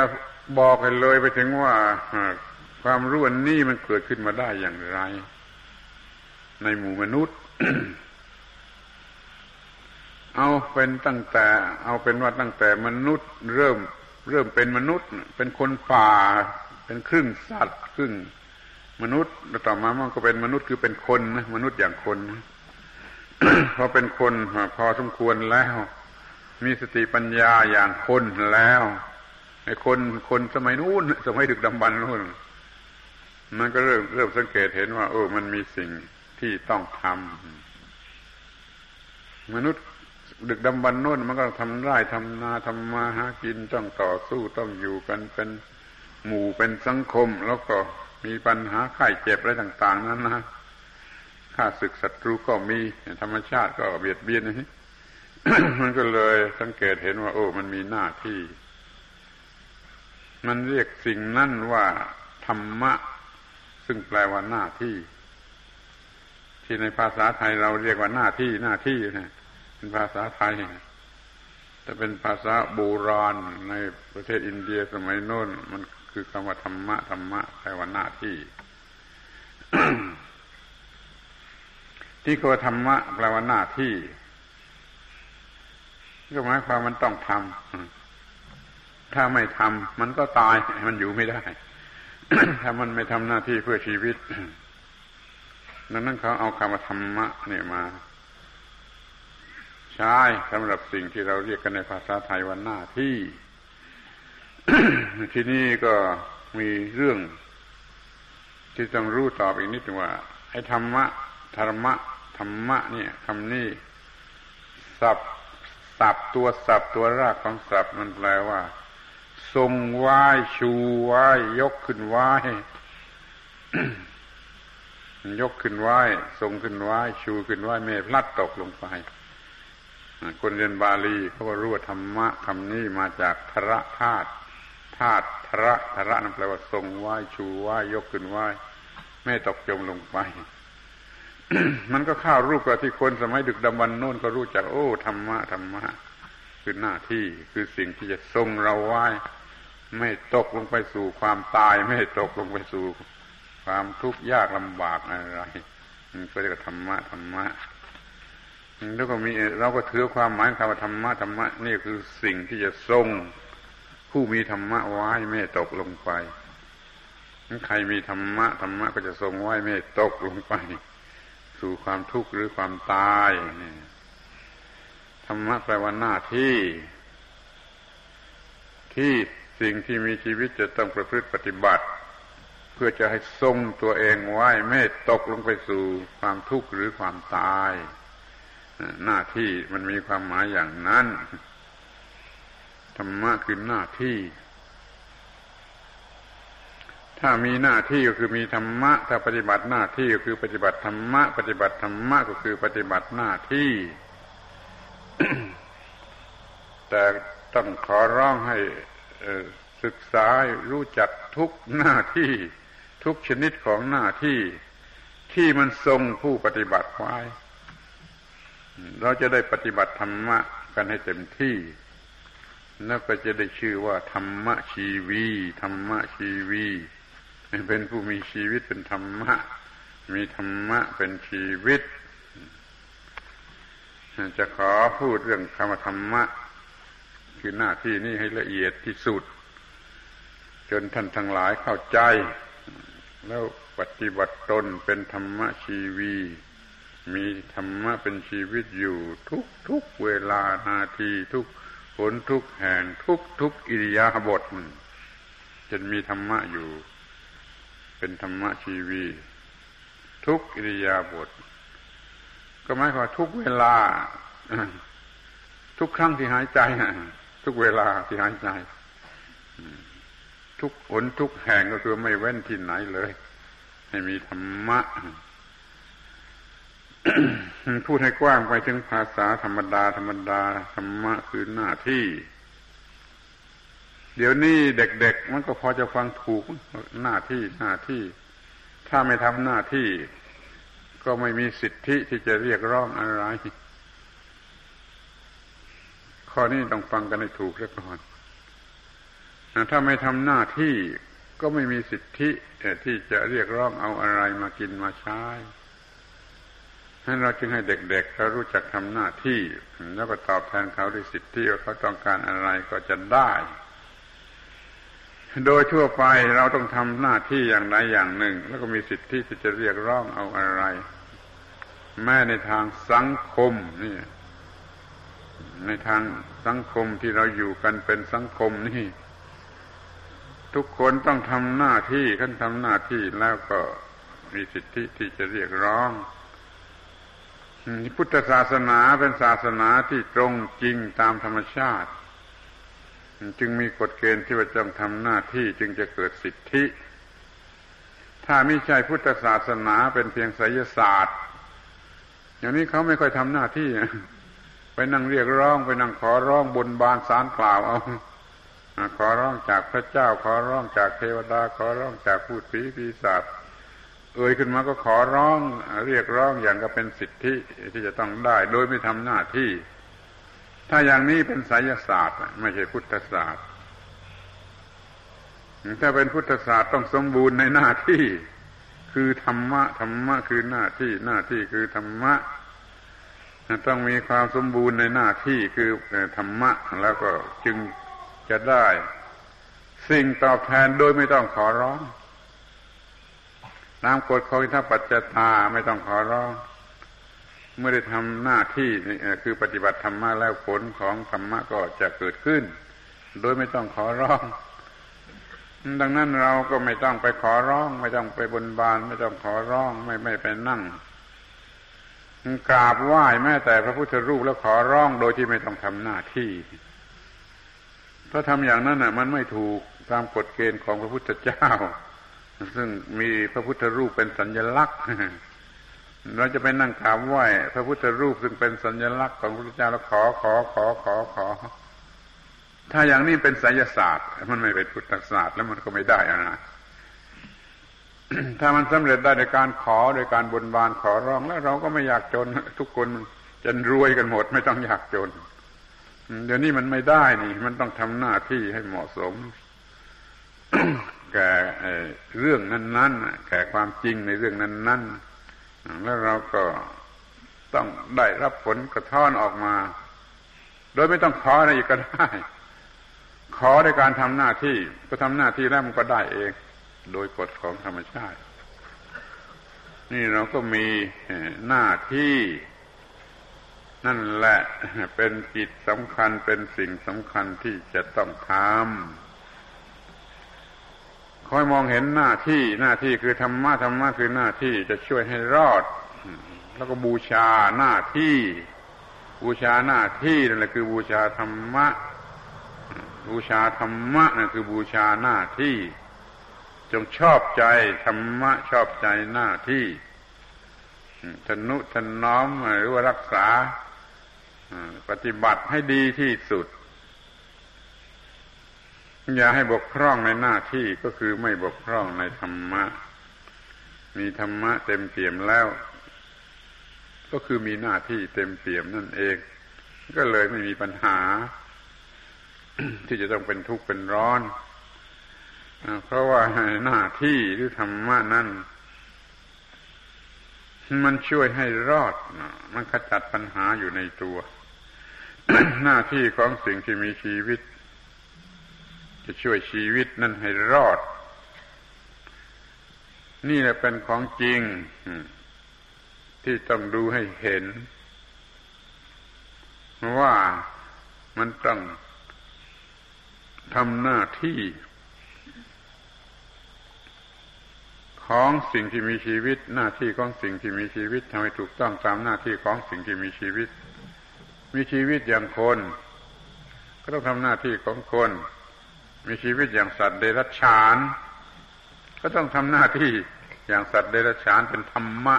บอกให้เลยไปถึงว่าความรู้อันนี้มันเกิดขึ้นมาได้อย่างไร ในหมู่มนุษย์ เอาเป็นตั้งแต่เอาเป็นว่าตั้งแต่มนุษย์เริ่มเริ่มเป็นมนุษย์ เป็นคนป่า เป็นครึ่งสัตว์ครึ่งมนุษย์แล้วต่อมามันก็เป็นมนุษย์คือเป็นคนนะมนุษย์อย่างคนพอเป็นคนพอสมควรแล้ว มีสติปัญญาอย่างคนแล้วไอ้คนคนสมัยนู้นสมัยดึกดำบรรพ์นู้นมันก็เริ่มเริ่มสังเกตเห็นว่าโอ้มันมีสิ่งที่ต้องทำมนุษย์ ดึกดำบรรนุ่นมันก็ทำไร่ทำนาทำมาหากินต้องต่อสู้ต้องอยู่กันเป็นหมู่เป็นสังคม แล้วก็มีปัญหาไข้เจ็บอะไรต่าง ๆนั้นนะข้าศึกศัตรูก็มีธรรมชาติก็เบียดเบียนนี่มันก็เลยสังเกตเห็นว่า โอ้ มันมีหน้าที่ มันเรียกสิ่งนั่นว่าธรรมะ ซึ่งแปลว่าหน้าที่ ที่ในภาษาไทยเราเรียกว่าหน้าที่หน้าที่นะ เป็นภาษาไทยแต่เป็นภาษาโบราณในประเทศอินเดียสมัยโน้น มันคือคำว่าธรรมะธรรมะแปลว่าหน้าที่ ที่คำว่าธรรมะแปลว่าหน้าที่ก็หมายความมันต้องทำถ้าไม่ทำมันก็ตายมันอยู่ไม่ได้ ถ้ามันไม่ทำหน้าที่เพื่อชีวิตดังนั้นเขาเอาคำว่าธรรมะเนี่ยมา ใช้สำหรับสิ่งที่เราเรียกกันในภาษาไทยว่าหน้าที่ ที่นี่ก็มีเรื่อง ที่ต้องรู้ตอบอีกนิดว่าไอ้ธรรมะธรรมะธรรมะเนี่ยคำนี้สับสับตัวสับตัวรากของสับมันแปลว่า ทรงไหว้ชูไหว้ยกขึ้นไหว้ยกขึ้นไหว้ทรงขึ้นไหว้ชูขึ้นไหว้ไม่พลัดตกลงไป คนเรียนบาลีเขาก็รู้ว่าธรรมะคำนี้มาจากทระธาตุธาตุทระทระนั่นแปลว่าทรงไหวชูไหวยกขึ้นไหวไม่ตกจมลงไป มันก็ข้าวรูปกับที่คนสมัยดึกดำบรรโน่นก็รู้จักโอ้ธรรมะธรรมะคือหน้าที่คือสิ่งที่จะทรงเราไว้ไม่ตกลงไปสู่ความตาย ไม่ตกลงไปสู่ความทุกข์ยากลำบากอะไรมันก็เรียกธรรมะธรรมะ แล้วก็มีเราก็ถือความหมายคำว่าธรรมะธรรมะนี่คือสิ่งที่จะทรง ผู้มีธรรมะไว้ไม่ตกลงไปใครมีธรรมะธรรมะก็จะทรงไว้ไม่ตกลงไป สู่ความทุกข์หรือความตายนี่ธรรมะแปลว่าหน้าที่ ที่สิ่งที่มีชีวิตจะต้องประพฤติปฏิบัติ เพื่อจะให้ทรงตัวเองไว้ไม่ตกลงไปสู่ความทุกข์หรือความตาย หน้าที่มันมีความหมายอย่างนั้นธรรมะคือหน้าที่ ถ้ามีหน้าที่ก็คือมีธรรมะ ถ้าปฏิบัติหน้าที่ก็คือปฏิบัติธรรมะ ปฏิบัติธรรมะก็คือปฏิบัติหน้าที่ แต่ต้องขอร้องให้ศึกษารู้จักทุกหน้าที่ ทุกชนิดของหน้าที่ ที่มันทรงผู้ปฏิบัติไว้ เราจะได้ปฏิบัติธรรมะกันให้เต็มที่แล้วก็จะได้ชื่อว่าธรรมะชีวีธรรมะชีวีเป็นผู้มีชีวิตเป็นธรรมะ มีธรรมะเป็นชีวิต จะขอพูดเรื่องคำธรรมะ คือหน้าที่นี้ให้ละเอียดที่สุด จนท่านทั้งหลายเข้าใจ แล้วปฏิบัติตนเป็นธรรมะชีวี มีธรรมะเป็นชีวิตอยู่ทุกทุกเวลานาทีทุกผลทุกแห่งทุกทุกอิริยาบถจะมีธรรมะอยู่ เป็นธรรมะชีวี ทุกอิริยาบถก็หมายความทุกเวลา ทุกครั้งที่หายใจทุกเวลาที่หายใจ ทุกผลทุกแห่งก็คือไม่เว้นที่ไหนเลย ให้มีธรรมะ พูดให้กว้างไปถึงภาษาธรรมดา ธรรมดาธรรมะคือหน้าที่ เดี๋ยวนี้เด็ก ๆ มันก็พอจะฟังถูกหน้าที่หน้าที่ ถ้าไม่ทำหน้าที่ ก็ไม่มีสิทธิที่จะเรียกร้องอะไร ข้อนี้ต้องฟังกันให้ถูกเรียบร้อยถ้าไม่ทำหน้าที่ก็ไม่มีสิทธิที่จะเรียกร้องเอาอะไรมากินมาใช้ นั้นเราจึงให้เด็กๆเขารู้จักทำหน้าที่ แล้วก็ตอบแทนเขาด้วยสิทธิว่าเขาต้องการอะไรก็จะได้ โดยทั่วไปเราต้องทำหน้าที่อย่างใดอย่างหนึ่ง แล้วก็มีสิทธิที่จะเรียกร้องเอาอะไร แม้ในทางสังคมนี่ในทางสังคมที่เราอยู่กันเป็นสังคมนี่ ทุกคนต้องทำหน้าที่ขั้นทำหน้าที่แล้วก็มีสิทธิที่จะเรียกร้อง พุทธศาสนาเป็นศาสนาที่ตรงจริงตามธรรมชาติ จึงมีกฎเกณฑ์ที่ว่าจงทำหน้าที่จึงจะเกิดสิทธิ ถ้าไม่ใช่พุทธศาสนาเป็นเพียงไสยศาสตร์ อย่างนี้เขาไม่ค่อยทำหน้าที่ ไปนั่งเรียกร้องไปนั่งขอร้องบนบานสารกล่าวเอาขอร้องจากพระเจ้า ขอร้องจากเทวดา ขอร้องจากพูดผีปีศาจ เอ่ยขึ้นมาก็ขอร้องเรียกร้องอย่างก็เป็นสิทธิที่จะต้องได้ โดยไม่ทำหน้าที่ ถ้าอย่างนี้เป็นไสยศาสตร์ ไม่ใช่พุทธศาสตร์ ถ้าเป็นพุทธศาสตร์ต้องสมบูรณ์ในหน้าที่ คือธรรมะธรรมะคือหน้าที่หน้าที่คือธรรมะต้องมีความสมบูรณ์ในหน้าที่คือธรรมะแล้วก็จึงจะได้ สิ่งตอบแทนโดยไม่ต้องขอร้อง ตามกฎของอิทธปัจจตาไม่ต้องขอร้องเมื่อได้ทำหน้าที่คือปฏิบัติธรรมะแล้วผลของธรรมะก็จะเกิดขึ้น โดยไม่ต้องขอร้อง ดังนั้นเราก็ไม่ต้องไปขอร้อง ไม่ต้องไปบนบาน ไม่ต้องขอร้อง ไม่ไม่ไปนั่งกราบไหว้แม้แต่พระพุทธรูปแล้วขอร้องโดยที่ไม่ต้องทำหน้าที่ถ้าทำอย่างนั้นน่ะ มันไม่ถูกตามกฎเกณฑ์ของพระพุทธเจ้า ซึ่งมีพระพุทธรูปเป็นสัญลักษณ์เราจะไปนั่งกราบไหว้พระพุทธรูปซึ่งเป็นสัญลักษณ์ของพระพุทธเจ้าแล้วขอขอขอขอขอ ถ้าอย่างนี้เป็นไสยศาสตร์ มันไม่เป็นพุทธศาสตร์แล้วมันก็ไม่ได้นะถ้ามันสำเร็จได้โดยการขอโดยการบนบานขอร้องแล้วเราก็ไม่อยากจน ทุกคนจะรวยกันหมด ไม่ต้องอยากจน เดี๋ยวนี้มันไม่ได้นี่ มันต้องทำหน้าที่ให้เหมาะสม แก่เรื่องนั้นๆแก่ความจริงในเรื่องนั้นๆแล้วเราก็ต้องได้รับผลกระท้อนออกมา โดยไม่ต้องขออะไรอีกก็ได้ ขอในการทำหน้าที่ก็ทำหน้าที่แล้วมันก็ได้เอง โดยกฎของธรรมชาติ นี่เราก็มีหน้าที่ นั่นแหละเป็นกิจสำคัญเป็นสิ่งสำคัญที่จะต้องทำ คอยมองเห็นหน้าที่หน้าที่คือธรรมะธรรมะคือหน้าที่จะช่วยให้รอด แล้วก็บูชาหน้าที่ บูชาหน้าที่นั่นแหละคือบูชาธรรมะ บูชาธรรมะนั่นคือบูชาหน้าที่ จงชอบใจธรรมะชอบใจหน้าที่ทนุถน้อมหรือว่ารักษาปฏิบัติให้ดีที่สุด อย่าให้บกพร่องในหน้าที่ก็คือไม่บกพร่องในธรรมะ มีธรรมะเต็มเปี่ยมแล้ว ก็คือมีหน้าที่เต็มเปี่ยมนั่นเอง ก็เลยไม่มีปัญหา ที่จะต้องเป็นทุกข์เป็นร้อนเพราะว่าหน้าที่หรือธรรมะนั้นมันช่วยให้รอด มันขจัดปัญหาอยู่ในตัว หน้าที่ของสิ่งที่มีชีวิต จะช่วยชีวิตนั้นให้รอด นี่แหละเป็นของจริง ที่ต้องดูให้เห็น ว่ามันต้องทำหน้าที่ ของสิ่งที่มีชีวิต หน้าที่ของสิ่งที่มีชีวิตทำให้ถูกต้องตามหน้าที่ของสิ่งที่มีชีวิต มีชีวิตอย่างคน ก็ต้องทำหน้าที่ของคน มีชีวิตอย่างสัตว์เดรัจฉาน ก็ต้องทำหน้าที่อย่างสัตว์เดรัจฉานเป็นธรรมะ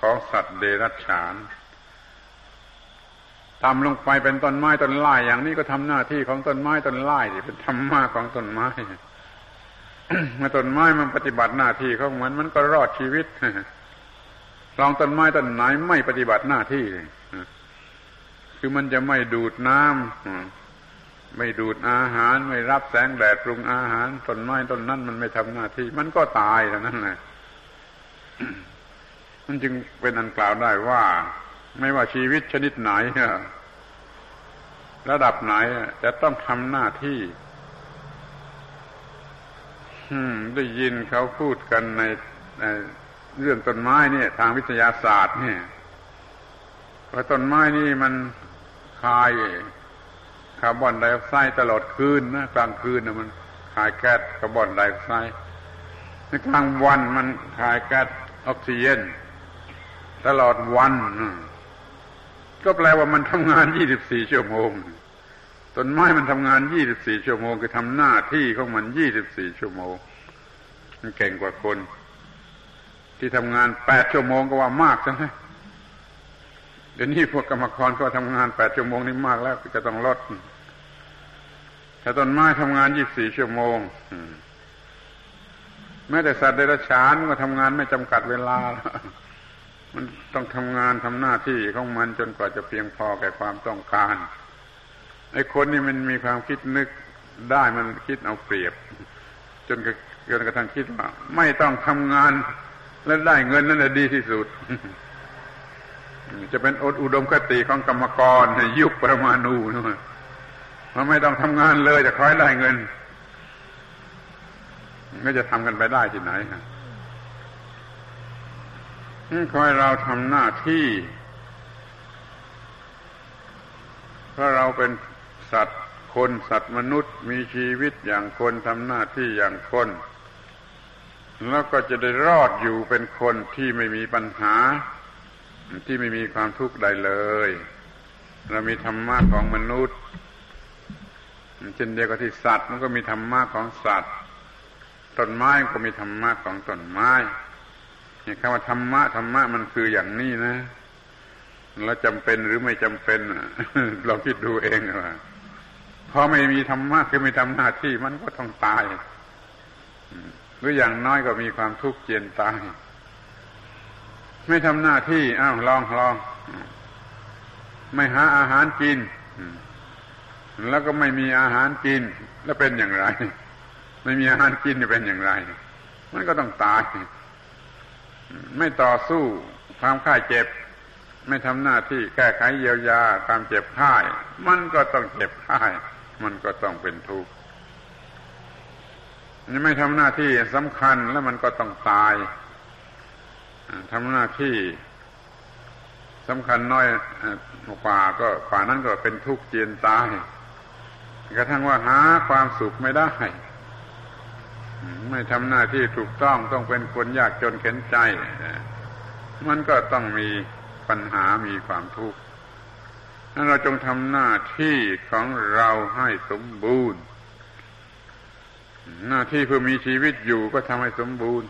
ของสัตว์เดรัจฉานทำลงไปเป็นต้นไม้ต้นไม้อย่างนี้ก็ทำหน้าที่ของต้นไม้ต้นไม้เป็นธรรมะของต้นไม้เมื่อต้นไม้มันปฏิบัติหน้าที่ของมันมันก็รอดชีวิตลองต้นไม้ต้นไหนไม่ปฏิบัติหน้าที่คือมันจะไม่ดูดน้ำ ไม่ดูดอาหาร ไม่รับแสงแดดปรุงอาหารต้นไม้ต้นนั้นมันไม่ทำหน้าที่ มันก็ตายแล้วนั่นแหละมันจึงเป็นอันกล่าวได้ว่า ไม่ว่าชีวิตชนิดไหนระดับไหนจะต้องทำหน้าที่ได้ยินเขาพูดกันในเรื่องต้นไม้เนี่ย ทางวิทยาศาสตร์เนี่ยว่าต้นไม้นี่มันคายคาร์บอนไดออกไซด์ตลอดคืนนะกลางคืนนะมันคคายแก๊สคาร์บอนไดออกไซด์ในกลางวันมันคายแก๊สออกซิเจนตลอดวันก็แปลว่ามันทำงาน 24 ชั่วโมงต้นไม้มันทำงาน 24 ชั่วโมงคือทำหน้าที่ของมัน 24 ชั่วโมง มันเก่งกว่าคน ที่ทำงาน 8 ชั่วโมงก็ว่ามากใช่ไหมเดี๋ยวนี้พวกกรรมกรก็ทำงาน 8 ชั่วโมงนี่มากแล้วจะต้องลด ถ้าต้นไม้ทำงาน24ชั่วโมงแม้แต่สัตว์เดรัจฉานก็ทำงานไม่จำกัดเวลา มันต้องทำงานทำหน้าที่ของมันจนกว่าจะเพียงพอแก่ความต้องการไอ้คนนี่มันมีความคิดนึกได้มันคิดเอาเปรียบ จนจนกระทั่งคิดว่า ไม่ต้องทำงาน และได้เงินนั่นแหละดีที่สุด จะเป็นอดอุดมคติของกรรมกรในยุคประมาณูนะ มันไม่ต้องทำงานเลยจะคอยได้เงินก็จะทำกันไปได้ที่ไหนครับคอยเราทำหน้าที่เพราะเราเป็นสัตว์คนสัตว์มนุษย์มีชีวิตอย่างคนทำหน้าที่อย่างคน แล้วก็จะได้รอดอยู่เป็นคนที่ไม่มีปัญหา ที่ไม่มีความทุกข์ใดเลย เรามีธรรมะของมนุษย์ เช่นเดียวกับที่สัตว์มันก็มีธรรมะของสัตว์ต้นไม้ก็มีธรรมะของต้นไม้นี่คำว่าธรรมะธรรมะมันคืออย่างนี้นะแล้วจำเป็นหรือไม่จำเป็นลองคิดดูเองว่าพอไม่มีธรรมะคือไม่ทำหน้าที่มันก็ต้องตายหรืออย่างน้อยก็มีความทุกข์เจียนตาย ไม่ทำหน้าที่อ้าวลองลองไม่หาอาหารกิน แล้วก็ไม่มีอาหารกินแล้วเป็นอย่างไร ไม่มีอาหารกินจะเป็นอย่างไร มันก็ต้องตาย ไม่ต่อสู้ความค่ายเจ็บ ไม่ทำหน้าที่แก้ไขเยียวยาความเจ็บค่าย มันก็ต้องเจ็บค่าย มันก็ต้องเป็นทุกข์นี่ไม่ทำหน้าที่สำคัญแล้วมันก็ต้องตายทำหน้าที่สำคัญน้อยกว่าก็กว่านั้นก็เป็นทุกข์เจียนตาย กระทั่งว่าหาความสุขไม่ได้ ไม่ทำหน้าที่ถูกต้องต้องเป็นคนยากจนเข็นใจ มันก็ต้องมีปัญหามีความทุกข์นั้นเราจงทำหน้าที่ของเราให้สมบูรณ์ หน้าที่เพื่อมีชีวิตอยู่ก็ทำให้สมบูรณ์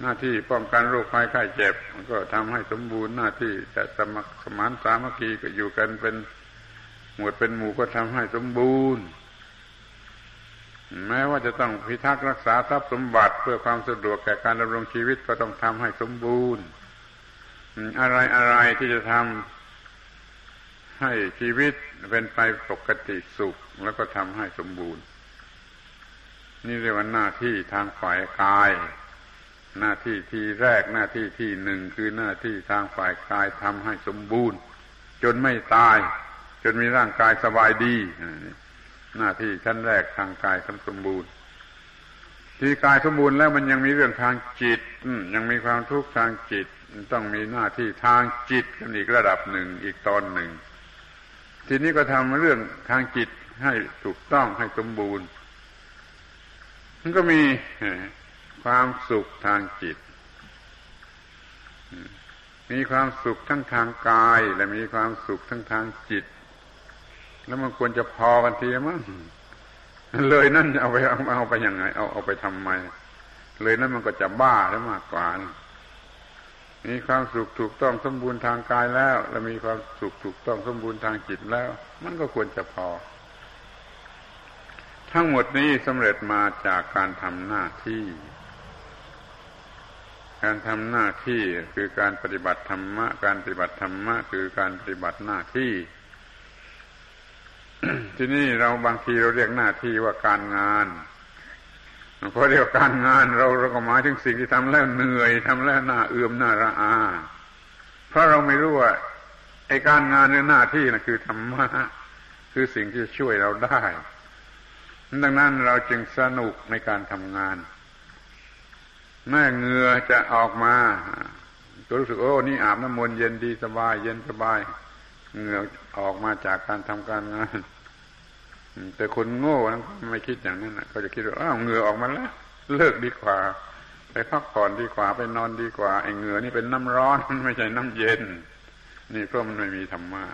หน้าที่ป้องกันโรคภัยไข้เจ็บ ก็ทำให้สมบูรณ์ หน้าที่จะสมัครสมานสามัคคีก็อยู่กันเป็น หมวดเป็นหมู่ก็ทำให้สมบูรณ์ แม้ว่าจะต้องพิทักษ์รักษาทรัพย์สมบัติ เพื่อความสะดวกแก่การดำรงชีวิตก็ต้องทำให้สมบูรณ์ อะไรอะไรที่จะทำให้ชีวิตเป็นไปปกติสุข แล้วก็ทำให้สมบูรณ์ นี่เรียกว่าหน้าที่ทางฝ่ายกาย หน้าที่ที่แรกหน้าที่ที่หนึ่งคือหน้าที่ทางฝ่ายกายทำให้สมบูรณ์ จนไม่ตาย จนมีร่างกายสบายดีหน้าที่ชั้นแรกทางกายสมบูรณ์ ที่กายสมบูรณ์แล้วมันยังมีเรื่องทางจิตยังมีความทุกข์ทางจิตต้องมีหน้าที่ทางจิตกันอีกระดับหนึ่งอีกตอนหนึ่ง ทีนี้ก็ทำเรื่องทางจิตให้ถูกต้องให้สมบูรณ์ มันก็มีความสุขทางจิต มีความสุขทั้งทางกาย และมีความสุขทั้งทางจิต แล้วมันควรจะพอกันทีมั้งเลยนั่นเอาไปเอาเอาไปยังไง เอาเอาไปทำไม เลยนั่นมันก็จะบ้าได้มากกว่านะมีความสุขถูกต้องสมบูรณ์ทางกายแล้ว แล้วมีความสุขถูกต้องสมบูรณ์ทางจิตแล้ว มันก็ควรจะพอ ทั้งหมดนี้สำเร็จมาจากการทำหน้าที่ การทำหน้าที่คือการปฏิบัติธรรมะ การปฏิบัติธรรมะคือการปฏิบัติหน้าที่ ที่นี่เราบางทีเราเรียกหน้าที่ว่าการงานพอเรียกการงานเราเราก็หมายถึงสิ่งที่ทำแล้วเหนื่อยทำแล้วหน้าเอื่อมหน้าระอา เพราะเราไม่รู้ว่าไอ้การงานหรือหน้าที่นะคือธรรมะคือสิ่งที่ช่วยเราได้ดังนั้นเราจึงสนุกในการทำงานแม่เหงื่อจะออกมาก็รู้สึกโอ้นี่อาบน้ำมนต์เย็นดีสบาย เย็นสบาย เหงื่อออกมาจากการทำการงานแต่คนโง่นะไม่คิดอย่างนั้นนะเขาจะคิดว่าอ้าวเหงื่อออกมาแล้ว เลิกดีกว่า ไปพักผ่อนดีกว่า ไปนอนดีกว่าไอ้เหงื่อนี่เป็นน้ำร้อนไม่ใช่น้ำเย็น นี่เพราะมันไม่มีธรรมะ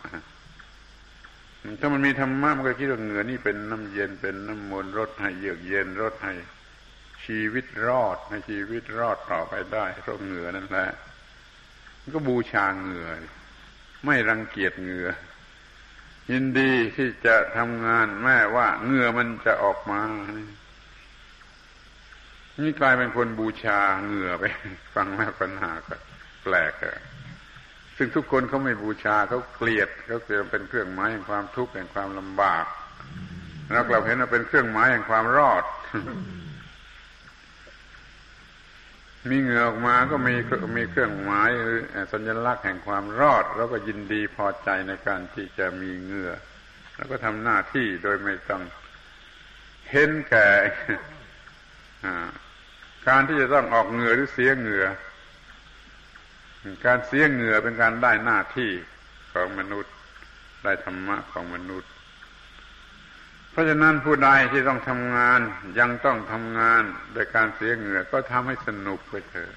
ถ้ามันมีธรรมะมันก็คิดว่าเหงื่อนี่เป็นน้ำเย็นเป็นน้ำมนต์รดให้เยือกเย็นรดให้ชีวิตรอดให้ชีวิตรอดต่อไปได้เพราะเหงื่อนั่นแหละมันก็บูชาเหงื่อ ไม่รังเกียจเหงื่อยินดีที่จะทำงานแม้ว่าเหงื่อมันจะออกมานี่กลายเป็นคนบูชาเหงื่อไป ฟังแม่ปัญหาก็แปลกอะซึ่งทุกคนเขาไม่บูชาเขาเกลียดเขาเกลียดเป็นเครื่องหมายแห่งความทุกข์แห่งความลำบากแล้วเราเห็นว่าเป็นเครื่องหมายแห่งความรอด มีเหงื่อออกมาก็มีมีเครื่องหมายหรือสัญลักษณ์แห่งความรอด แล้วก็ยินดีพอใจในการที่จะมีเหงื่อ แล้วก็ทำหน้าที่โดยไม่ต้องเห็นแก่การที่จะต้องออกเหงื่อหรือเสียเหงื่อ การเสียเหงื่อเป็นการได้หน้าที่ของมนุษย์ ได้ธรรมะของมนุษย์ เพราะฉะนั้นผู้ใดที่ต้องทำงานยังต้องทำงานโดยการเสียเหงื่อก็ทำให้สนุกไปเถอะ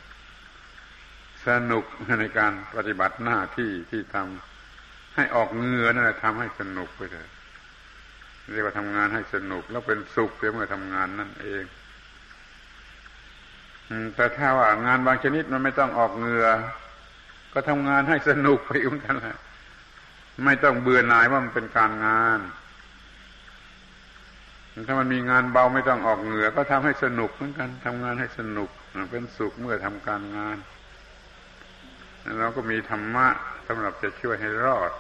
สนุกในการปฏิบัติหน้าที่ที่ทำให้ออกเหงื่อนั่นแหละทำให้สนุกไปเถอะเรียกว่าทำงานให้สนุกแล้วเป็นสุขเมื่อทำงานนั่นเองแต่ถ้าว่างานบางชนิดมันไม่ต้องออกเหงื่อก็ทำงานให้สนุกไปเหมือนกันแหละไม่ต้องเบื่อหน่ายว่ามันเป็นการงาน ถ้ามันมีงานเบาไม่ต้องออกเหงื่อ ก็ทำให้สนุกเหมือนกันทำงานให้สนุกเป็นสุขเมื่อทำการงานเราก็มีธรรมะสำหรับจะช่วยให้รอด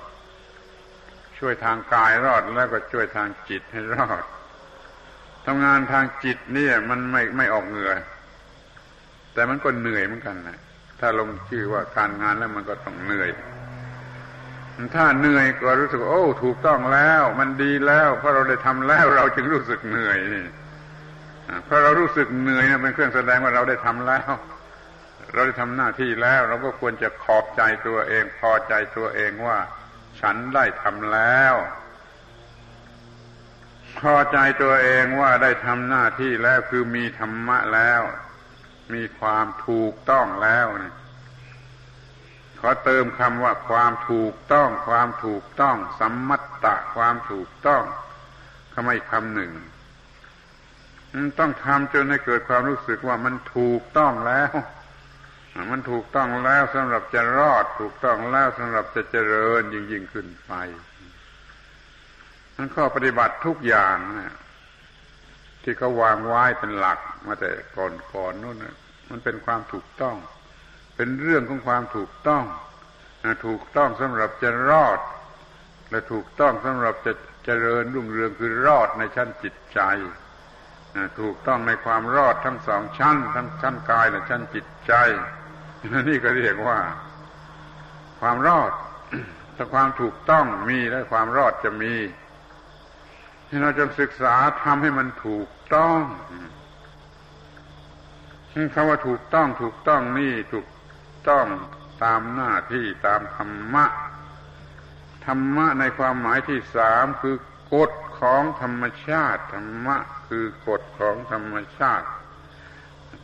ช่วยทางกายรอดแล้วก็ช่วยทางจิตให้รอดทำงานทางจิตนี่มันไม่ไม่ออกเหงื่อ แต่มันก็เหนื่อยเหมือนกันนะถ้าลงชื่อว่าการงานแล้วมันก็ต้องเหนื่อย ถ้าเหนื่อยก็รู้สึกโอ้ ถูกต้องแล้ว มันดีแล้ว เพราะเราได้ทำแล้วเราจึงรู้สึกเหนื่อยเพราะเรารู้สึกเหนื่อยนะเป็นเครื่องแสดงว่าเราได้ทำแล้ว เราได้ทำหน้าที่แล้ว เราก็ควรจะขอบใจตัวเอง พอใจตัวเองว่า ฉันได้ทำแล้ว พอใจตัวเองว่าได้ทำหน้าที่แล้วคือมีธรรมะแล้ว มีความถูกต้องแล้วเนี่ย ขอเติมคำว่าความถูกต้อง ความถูกต้อง สัมมัตตะความถูกต้องคำอีกคำหนึ่งมันต้องทำจนให้เกิดความรู้สึกว่ามันถูกต้องแล้ว มันถูกต้องแล้วสำหรับจะรอด ถูกต้องแล้วสำหรับจะเจริญยิ่งยิ่งขึ้นไปมันข้อปฏิบัติทุกอย่างนะที่เขาวางไว้เป็นหลักมาแต่ก่อนก่อนนู้นมันเป็นความถูกต้อง เป็นเรื่องของความถูกต้องถูกต้องสำหรับจะรอด และถูกต้องสำหรับจะเจริญรุ่งเรืองคือรอดในชั้นจิตใจถูกต้องในความรอดทั้งสองชั้น ทั้งชั้นกายและชั้นจิตใจนี่ก็เรียกว่า ความรอดถ้าความถูกต้องมีและความรอดจะมีให้เราจงศึกษาทำให้มันถูกต้องคำว่าถูกต้องถูกต้องนี่ถูก ต้องตามหน้าที่ตามธรรมะ ธรรมะในความหมายที่สามคือกฎของธรรมชาติ ธรรมะคือกฎของธรรมชาติ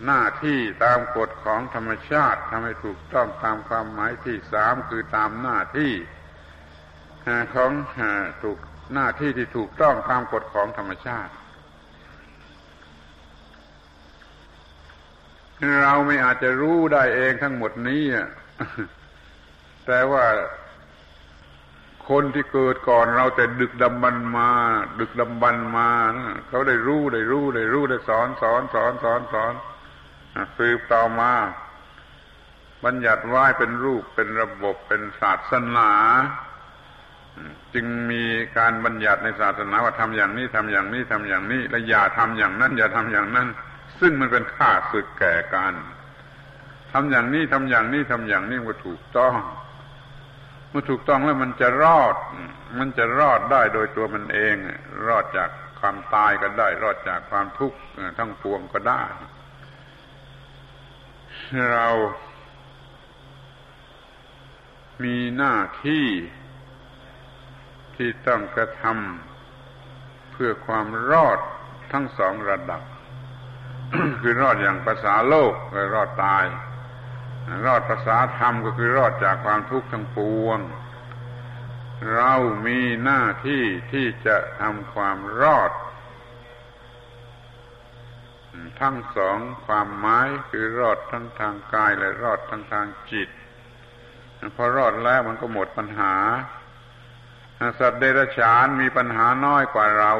หน้าที่ตามกฎของธรรมชาติทำให้ถูกต้องตามความหมายที่สามคือตามหน้าที่ของถูกหน้าที่ที่ถูกต้องตามกฎของธรรมชาติ เราไม่อาจจะรู้ได้เองทั้งหมดนี้แต่ว่าคนที่เกิดก่อนเราแต่ดึกดำบรรมา ดึกดำบรรมาเขาได้รู้ได้รู้ได้รู้ได้สอนสอนสอนสอนสอนสืบต่อมา บัญญัติไว้เป็นรูปเป็นระบบเป็นศาสนาจึงมีการบัญญัติในศาสนาว่าทำอย่างนี้ทำอย่างนี้ทำอย่างนี้ และอย่าทำอย่างนั้น อย่าทำอย่างนั้น ซึ่งมันเป็นค่าศึกแก่กันทำอย่างนี้ทำอย่างนี้ทำอย่างนี้มันถูกต้องเมื่อถูกต้องแล้วมันจะรอด มันจะรอดได้โดยตัวมันเอง รอดจากความตายก็ได้ รอดจากความทุกข์ทั้งปวงก็ได้ เรา มีหน้าที่ที่ต้องกระทำเพื่อความรอดทั้งสองระดับ คือรอดอย่างภาษาโลกก็รอดตาย รอดภาษาธรรมก็คือรอดจากความทุกข์ทั้งปวง เรามีหน้าที่ที่จะทำความรอด ทั้งสองความหมายคือรอดทั้งทางกายและรอดทั้งทางจิตพอรอดแล้วมันก็หมดปัญหา สัตว์เดรัจฉานมีปัญหาน้อยกว่าเรา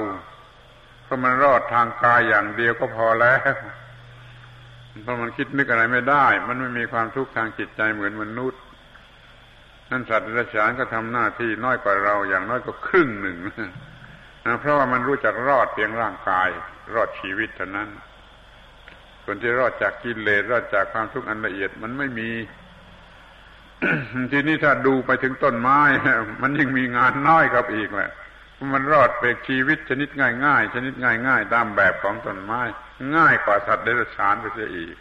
เพราะมันรอดทางกายอย่างเดียวก็พอแล้ว เพราะมันคิดนึกอะไรไม่ได้ มันไม่มีความทุกข์ทางจิตใจเหมือนมนุษย์นั่นสัตว์เดรัจฉานก็ทำหน้าที่น้อยกว่าเราอย่างน้อยก็ครึ่งหนึ่งเพราะว่ามันรู้จักรอดเพียงร่างกาย รอดชีวิตเท่านั้นคนที่รอดจากกิเลสรอดจากความทุกข์อันละเอียดมันไม่มี ทีนี้ถ้าดูไปถึงต้นไม้มันยังมีงานน้อยกับอีกแหละ มันรอดเปกชีวิตชนิดง่าย ๆ ชนิดง่าย ๆ ตามแบบของต้นไม้ ง่ายกว่าสัตว์เดรัจฉานไปเสียอีก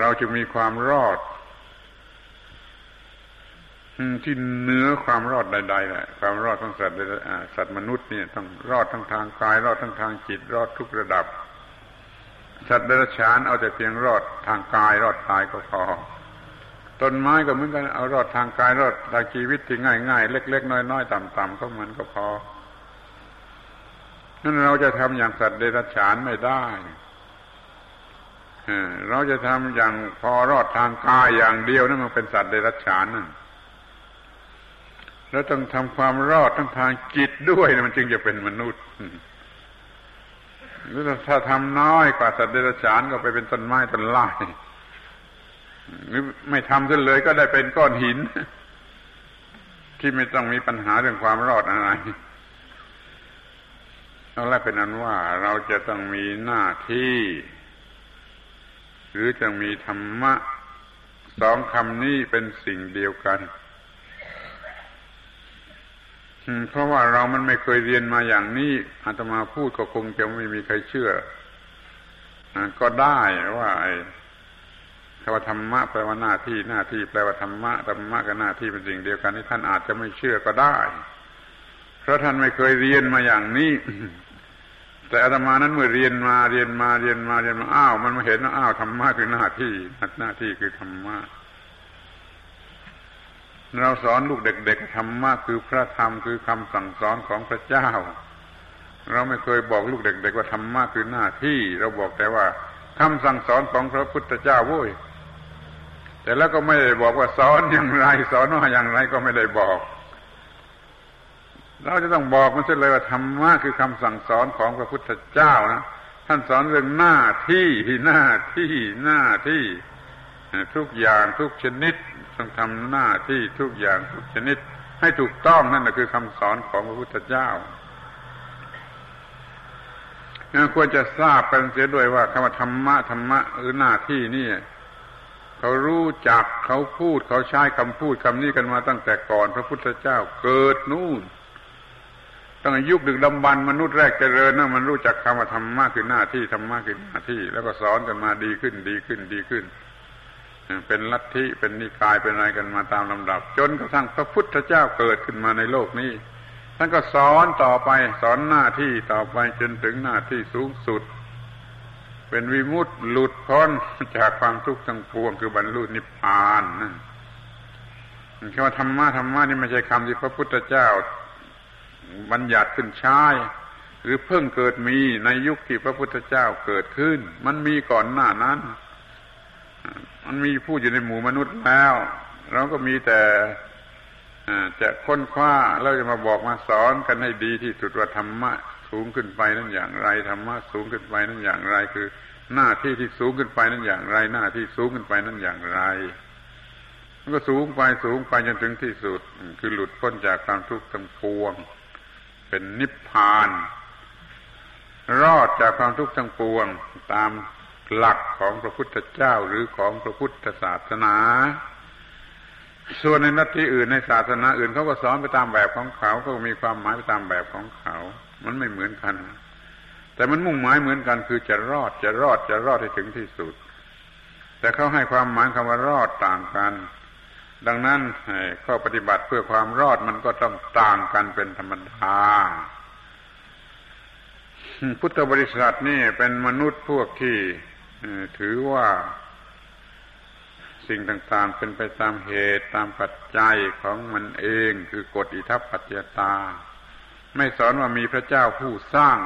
เราจะมีความรอดที่เนื้อความรอดใดๆแหละความรอดของสัตว์สัตว์มนุษย์เนี่ยต้องรอดทั้งทางกาย รอดทั้งทางจิต รอดทุกระดับ สัตว์เดรัจฉานเอาแต่เพียงรอดทางกาย รอดกายก็พอ ต้นไม้ก็เหมือนกันเอารอดทางกายรอดทางชีวิตที่ง่ายๆ เล็ก ๆ น้อยๆต่ำๆก็มันก็พอนั้นเราจะทำอย่างสัตว์เดรัจฉานไม่ได้เราจะทำอย่างพอรอดทางกายอย่างเดียวนั่นมันเป็นสัตว์เดรัจฉานนั่นแล้วต้องทำความรอดทั้งทางจิตด้วยมันจึงจะเป็นมนุษย์หรือถ้าทำน้อยกว่าสัตว์เดรัจฉานก็ไปเป็นต้นไม้ต้นไม้ หรือไม่ทำขึ้นเลยก็ได้เป็นก้อนหิน ที่ไม่ต้องมีปัญหาเรื่องความรอดอะไรเอาละเป็นนั้นว่าเราจะต้องมีหน้าที่ หรือจะมีธรรมะสองคำนี้เป็นสิ่งเดียวกันเพราะว่าเรามันไม่เคยเรียนมาอย่างนี้อาตมาพูดก็คงจะไม่มีใครเชื่อ ก็ได้ว่า ไอ้คำว่าธรรมะแปลว่าหน้าที่หน้าที่แปลว่าธรรมะธรรมะกับหน้าที่เป็นสิ่งเดียวกันนี่ท่านอาจจะไม่เชื่อก็ได้ เพราะท่านไม่เคยเรียนมาอย่างนี้ แต่อาตมานั้นเมื่อเรียนมาเรียนมาเรียนมาเรียนมาอ้าว มันมาเห็นว่าอ้าวธรรมะคือหน้าที่หน้าที่คือธรรมะเราสอนลูกเด็กๆธรรมะคือพระธรรมคือคำสั่งสอนของพระเจ้า เราไม่เคยบอกลูกเด็ก ๆ ว่าธรรมะคือหน้าที่ เราบอกแต่ว่าคำสั่งสอนของพระพุทธเจ้าโว้ย แต่แล้วก็ไม่ได้บอกว่าสอนอย่างไร สอนว่าอย่างไรก็ไม่ได้บอก เราจะต้องบอกมันเสียเลยว่าธรรมะคือคำสั่งสอนของพระพุทธเจ้านะท่านสอนเรื่องหน้าที่หน้าที่หน้าที่ ทุกอย่างทุกชนิดต้องทำหน้าที่ทุกอย่างทุกชนิด ให้ถูกต้องนั่นแหละคือคำสอนของพระพุทธเจ้าควรจะทราบกันเสียด้วยว่าคำว่าธรรมะธรรมะหรือหน้าที่นี่ เขารู้จักเขาพูด เขาใช้คำพูดคำนี้กันมาตั้งแต่ก่อน พระพุทธเจ้าเกิดนู่นตั้งยุคดึกดำบรรมนุษย์แรกเจริญนะมันรู้จักคำว่าธรรมะคือหน้าที่ธรรมะคือหน้าที่ แล้วก็สอนกันมาดีขึ้นดีขึ้นดีขึ้น เป็นลัทธิเป็นนิกายเป็นอะไรกันมาตามลำดับ จนกระทั่งพระพุทธเจ้าเกิดขึ้นมาในโลกนี้ท่านก็สอนต่อไปสอนหน้าที่ต่อไปจนถึงหน้าที่สูงสุด เป็นวิมุตต์หลุดพ้นจากความทุกข์ทั้งปวงคือบรรลุนิพพานนั่นคำว่าธรรมะธรรมะนี่ไม่ใช่คำที่พระพุทธเจ้า บัญญัติขึ้นใช้หรือเพิ่งเกิดมีในยุคที่พระพุทธเจ้าเกิดขึ้น มันมีก่อนหน้านั้น มันมีผู้อยู่ในหมู่มนุษย์แล้ว เราก็มีแต่จะค้นคว้าแล้วจะมาบอกมาสอนกันให้ดีที่สุดว่าธรรมะ สูงขึ้นไปนั้นอย่างไรธรรมะสูงขึ้นไปนั้นอย่างไร คือ หน้าที่ที่สูงขึ้นไปนั้นอย่างไร หน้าที่สูงขึ้นไปนั้นอย่างไร มันก็สูงไปสูงไปจนถึงที่สุด คือหลุดพ้นจากความทุกข์ทั้งปวง เป็นนิพพาน รอดจากความทุกข์ทั้งปวง ตามหลักของพระพุทธเจ้าหรือของพระพุทธศาสนา ส่วนในนัตที่อื่นในศาสนาอื่นเขาก็สอนไปตามแบบของเขาเขามีความหมายไปตามแบบของเขา มันไม่เหมือนกัน แต่มันมุ่งหมายเหมือนกัน คือจะรอดจะรอดจะรอดให้ถึงที่สุด แต่เขาให้ความหมายคำว่ารอดต่างกัน ดังนั้นข้อปฏิบัติเพื่อความรอดมันก็ต้องต่างกันเป็นธรรมดาพุทธบริษัทนี่เป็นมนุษย์พวกที่ถือว่าสิ่งต่างๆเป็นไปตามเหตุตามปัจจัยของมันเองคือกฎอิทัปปัจจตา ไม่สอนว่ามีพระเจ้าผู้สร้าง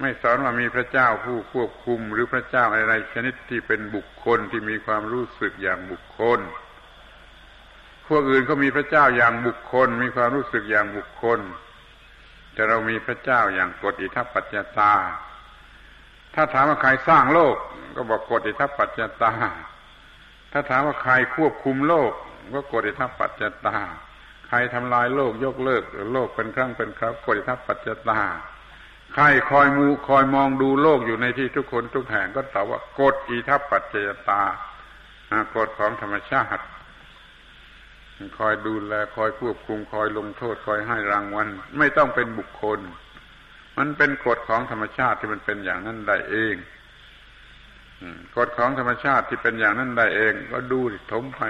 ไม่สอนว่ามีพระเจ้าผู้ควบคุม หรือพระเจ้าอะไรชนิดที่เป็นบุคคลที่มีความรู้สึกอย่างบุคคล พวกอื่นเขามีพระเจ้าอย่างบุคคล มีความรู้สึกอย่างบุคคล แต่เรามีพระเจ้าอย่างกฎอิทัปปัจจตา ถ้าถามว่าใครสร้างโลก ก็บอกกฎอิทัปปัจจตา ถ้าถามว่าใครควบคุมโลก ก็กฎอิทัปปัจจตา ใครทำลายโลกยกเลิก โลกเป็นครั้งเป็นคราวกฎอิทัปปัจจตาใครคอยมูคอยมองดูโลกอยู่ในที่ทุกคนทุกแห่งก็ตอบว่ากฎอิทัปปัจจตากฎของธรรมชาติคอยดูแลคอยควบคุมคอยลงโทษคอยให้รางวัลไม่ต้องเป็นบุคคล มันเป็นกฎของธรรมชาติที่มันเป็นอย่างนั้นได้เองกฎของธรรมชาติที่เป็นอย่างนั้นได้เอง ก็ดูถมไป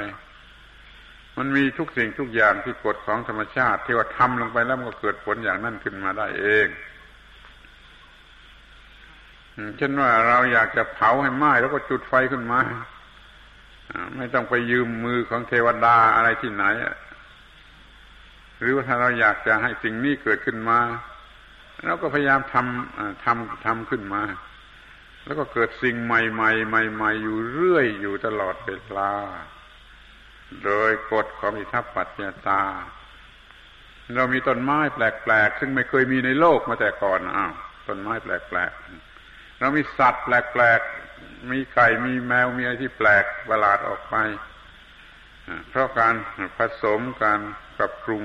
มันมีทุกสิ่งทุกอย่างที่กฎของธรรมชาติที่ว่าทำลงไปแล้วมันก็เกิดผลอย่างนั้นขึ้นมาได้เองเช่นว่าเราอยากจะเผาให้ไหม้แล้วก็จุดไฟขึ้นมาไม่ต้องไปยืมมือของเทวดาอะไรที่ไหนหรือว่าถ้าเราอยากจะให้สิ่งนี้เกิดขึ้นมาเราก็พยายามทำทำทำขึ้นมา แล้วก็เกิดสิ่งใหม่ๆใหม่ๆอยู่เรื่อยอยู่ตลอดเวลา โดยกฎของอิทัปปัจจตา เรามีต้นไม้แปลกๆ ซึ่งไม่เคยมีในโลกมาแต่ก่อนอ้าวต้นไม้แปลกๆ เรามีสัตว์แปลกๆ มีไก่มีแมวมีอะไรที่แปลกประหลาดออกไป เพราะการผสมการปรับปรุง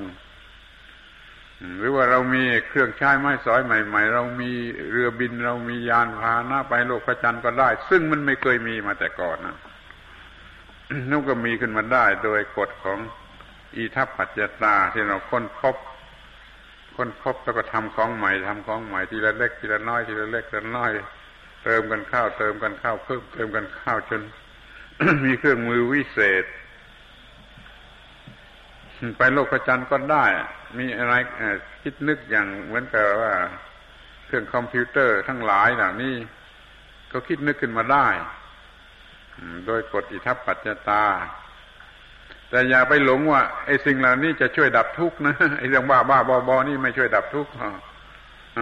หรือว่าเรามีเครื่องใช้ไม้สอยใหม่ ๆ เรามีเรือบินเรามียานพาหนะไปโลกพระจันทร์ก็ได้ ซึ่งมันไม่เคยมีมาแต่ก่อนนะ นั่นก็มีขึ้นมาได้โดยกฎของอีทัปปัจจตาที่เราค้นพบ ค้นพบแล้วก็ทำของใหม่ทำของใหม่ทีละเล็กทีละน้อยทีละเล็กทีละน้อย เติมกันข้าวเติมกันข้าวเพิ่มเติมกันข้าวจนมีเครื่องมือวิเศษ ไปโลกพระจันก็ได้ มีอะไรคิดนึกอย่างเหมือนกับว่า เครื่องคอมพิวเตอร์ทั้งหลายเหล่านี้ก็คิดนึกขึ้นมาได้ โดยกฎอิทัปปัจจตา แต่อย่าไปหลงว่าไอ้สิ่งเหล่านี้จะช่วยดับทุกข์นะไอ้เรื่องบ้าบ้าบอบอนี่ไม่ช่วยดับทุกข์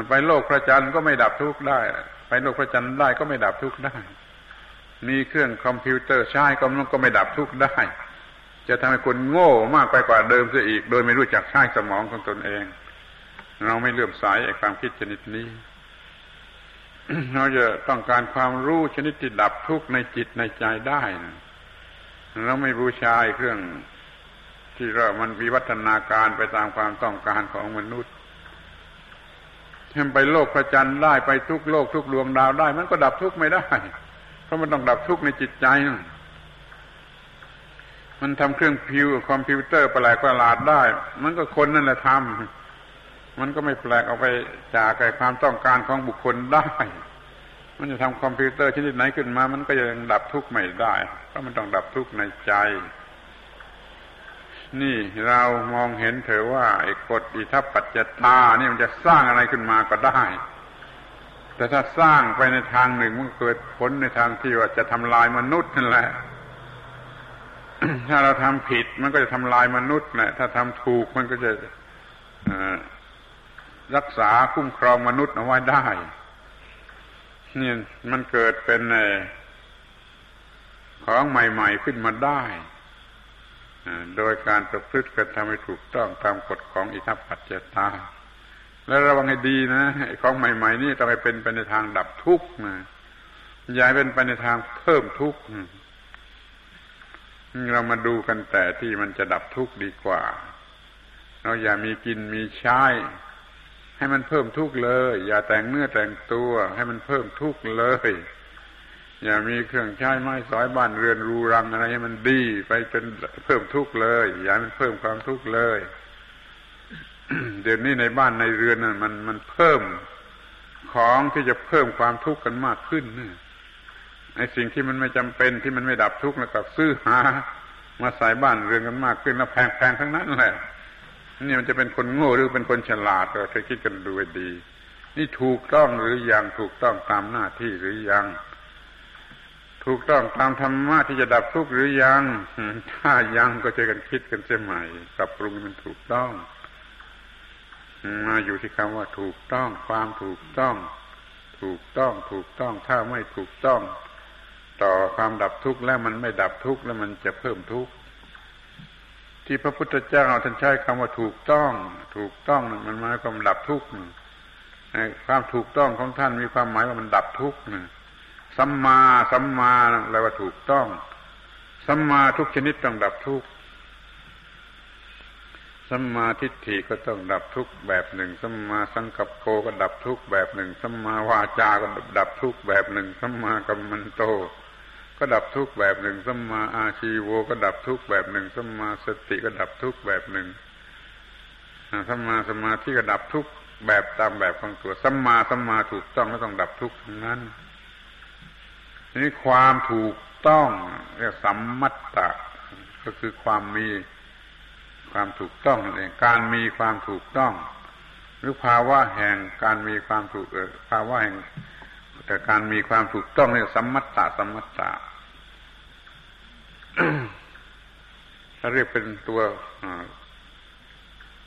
ไปโลกพระจันทร์ก็ไม่ดับทุกข์ได้ ไปโลกพระจันทร์ได้ก็ไม่ดับทุกข์ได้ มีเครื่องคอมพิวเตอร์ใช้ก็มันก็ไม่ดับทุกข์ได้ จะทำให้คนโง่มากไปกว่าเดิมเสียอีก โดยไม่รู้จักใช้สมองของตนเอง เราไม่เลื่อมสายไอ้ความคิดชนิดนี้ เราจะต้องการความรู้ชนิดที่ดับทุกข์ในจิตในใจได้นะเราไม่บูชาเครื่อง ที่เรามันวิวัฒนาการไปตามความต้องการของมนุษย์ทำไปโลกพระจันทร์ได้ไปทุกโลกทุกดวงดาวได้ มันก็ดับทุกข์ไม่ได้ เพราะมันต้องดับทุกข์ในจิตใจนะมันทำเครื่องพิวคอมพิวเตอร์ประหลาดประหลาดได้ มันก็คนนั่นแหละทำ มันก็ไม่แปลกออกไปจากความต้องการของบุคคลได้ มันจะทำคอมพิวเตอร์ชนิดไหนขึ้นมา มันก็ยังดับทุกข์ไม่ได้เพราะมันต้องดับทุกข์ในใจ นี่เรามองเห็นเถอะว่าไอ้กฎอิทัปปัจจยตานี่มันจะสร้างอะไรขึ้นมาก็ได้ แต่ถ้าสร้างไปในทางหนึ่งมันเกิดผลในทางที่ว่าจะทำลายมนุษย์นั่นแหละถ้าเราทำผิดมันก็จะทำลายมนุษย์แหละถ้าทำถูกมันก็จะ รักษาคุ้มครองมนุษย์เอาไว้ได้นี่มันเกิดเป็นของใหม่ ๆขึ้นมาได้โดยการประพฤติกระทำให้ถูกต้องตามกฎของอิทัปปัจเจตา แล้วระวังให้ดีนะของใหม่ ๆ นี่ต้องไปเป็นไปในทางดับทุกข์นะอย่าเป็นไปในทางเพิ่มทุกข์เรามาดูกันแต่ที่มันจะดับทุกข์ดีกว่า เราอย่ามีกินมีใช้ ให้มันเพิ่มทุกข์เลย อย่าแต่งเนื้อแต่งตัว ให้มันเพิ่มทุกข์เลย อย่ามีเครื่องใช้ไม้สอยบ้านเรือนรูรังอะไรให้มันดีไปเป็นเพิ่มทุกข์เลย อย่ามันเพิ่มความทุกข์เลยเดี๋ยวนี้ในบ้านในเรือนน่ะมันมันเพิ่มของที่จะเพิ่มความทุกข์กันมากขึ้นเนี่ยไอ้สิ่งที่มันไม่จำเป็นที่มันไม่ดับทุกข์แล้วก็ซื้อหา มาใส่บ้านเรือนกันมากขึ้นแล้วแพงๆทั้งนั้นแหละ นี่มันจะเป็นคนโง่หรือเป็นคนฉลาดเราเคยคิดกันดูดี นี่ถูกต้องหรือยังถูกต้องตามหน้าที่หรือยัง ถูกต้องตามธรรมะที่จะดับทุกข์หรือยังถ้ายังก็จะกันคิดกันเสียใหม่ปรับปรุงมันถูกต้อง มาอยู่ที่คำว่าถูกต้องความถูกต้อง ถูกต้องถูกต้องถ้าไม่ถูกต้อง ต่อความดับทุกข์แล้วมันไม่ดับทุกข์แล้วมันจะเพิ่มทุกข์ ที่พระพุทธเจ้าท่านใช้คำว่าถูกต้อง ถูกต้องมันหมายความดับทุกข์ความถูกต้องของท่านมีความหมายว่ามันดับทุกข์สัมมาสัมมาแปลว่าถูกต้อง สัมมาทุกชนิดต้องดับทุกข์สัมมาทิฏฐิก็ต้องดับทุกแบบหนึ่งสัมมาสังกัปโปก็ดับทุกแบบหนึ่งสัมมาวาจาก็ดับทุกแบบหนึ่งสัมมากัมมันโต ก็ดับทุกแบบหนึ่งสัมมาอาชีโวก็ดับทุกแบบหนึ่งสัมมาสติก็ดับทุกแบบหนึ่งสัมมาสมาธิก็ดับทุกแบบตามแบบของตัวสัมมาสัมมาถูกต้องก็ต้องดับทุกทั้งนั้นนี้ความถูกต้องเรียกสัมมัตตะก็คือความมีความถูกต้องนั่นเองการมีความถูกต้อง หรือภาวะแห่งการมีความถูกภาวะแห่งแต่การมีความถูกต้องเรียกสัมมัตตาสัมมัตตาถ้า เรียกเป็นตัว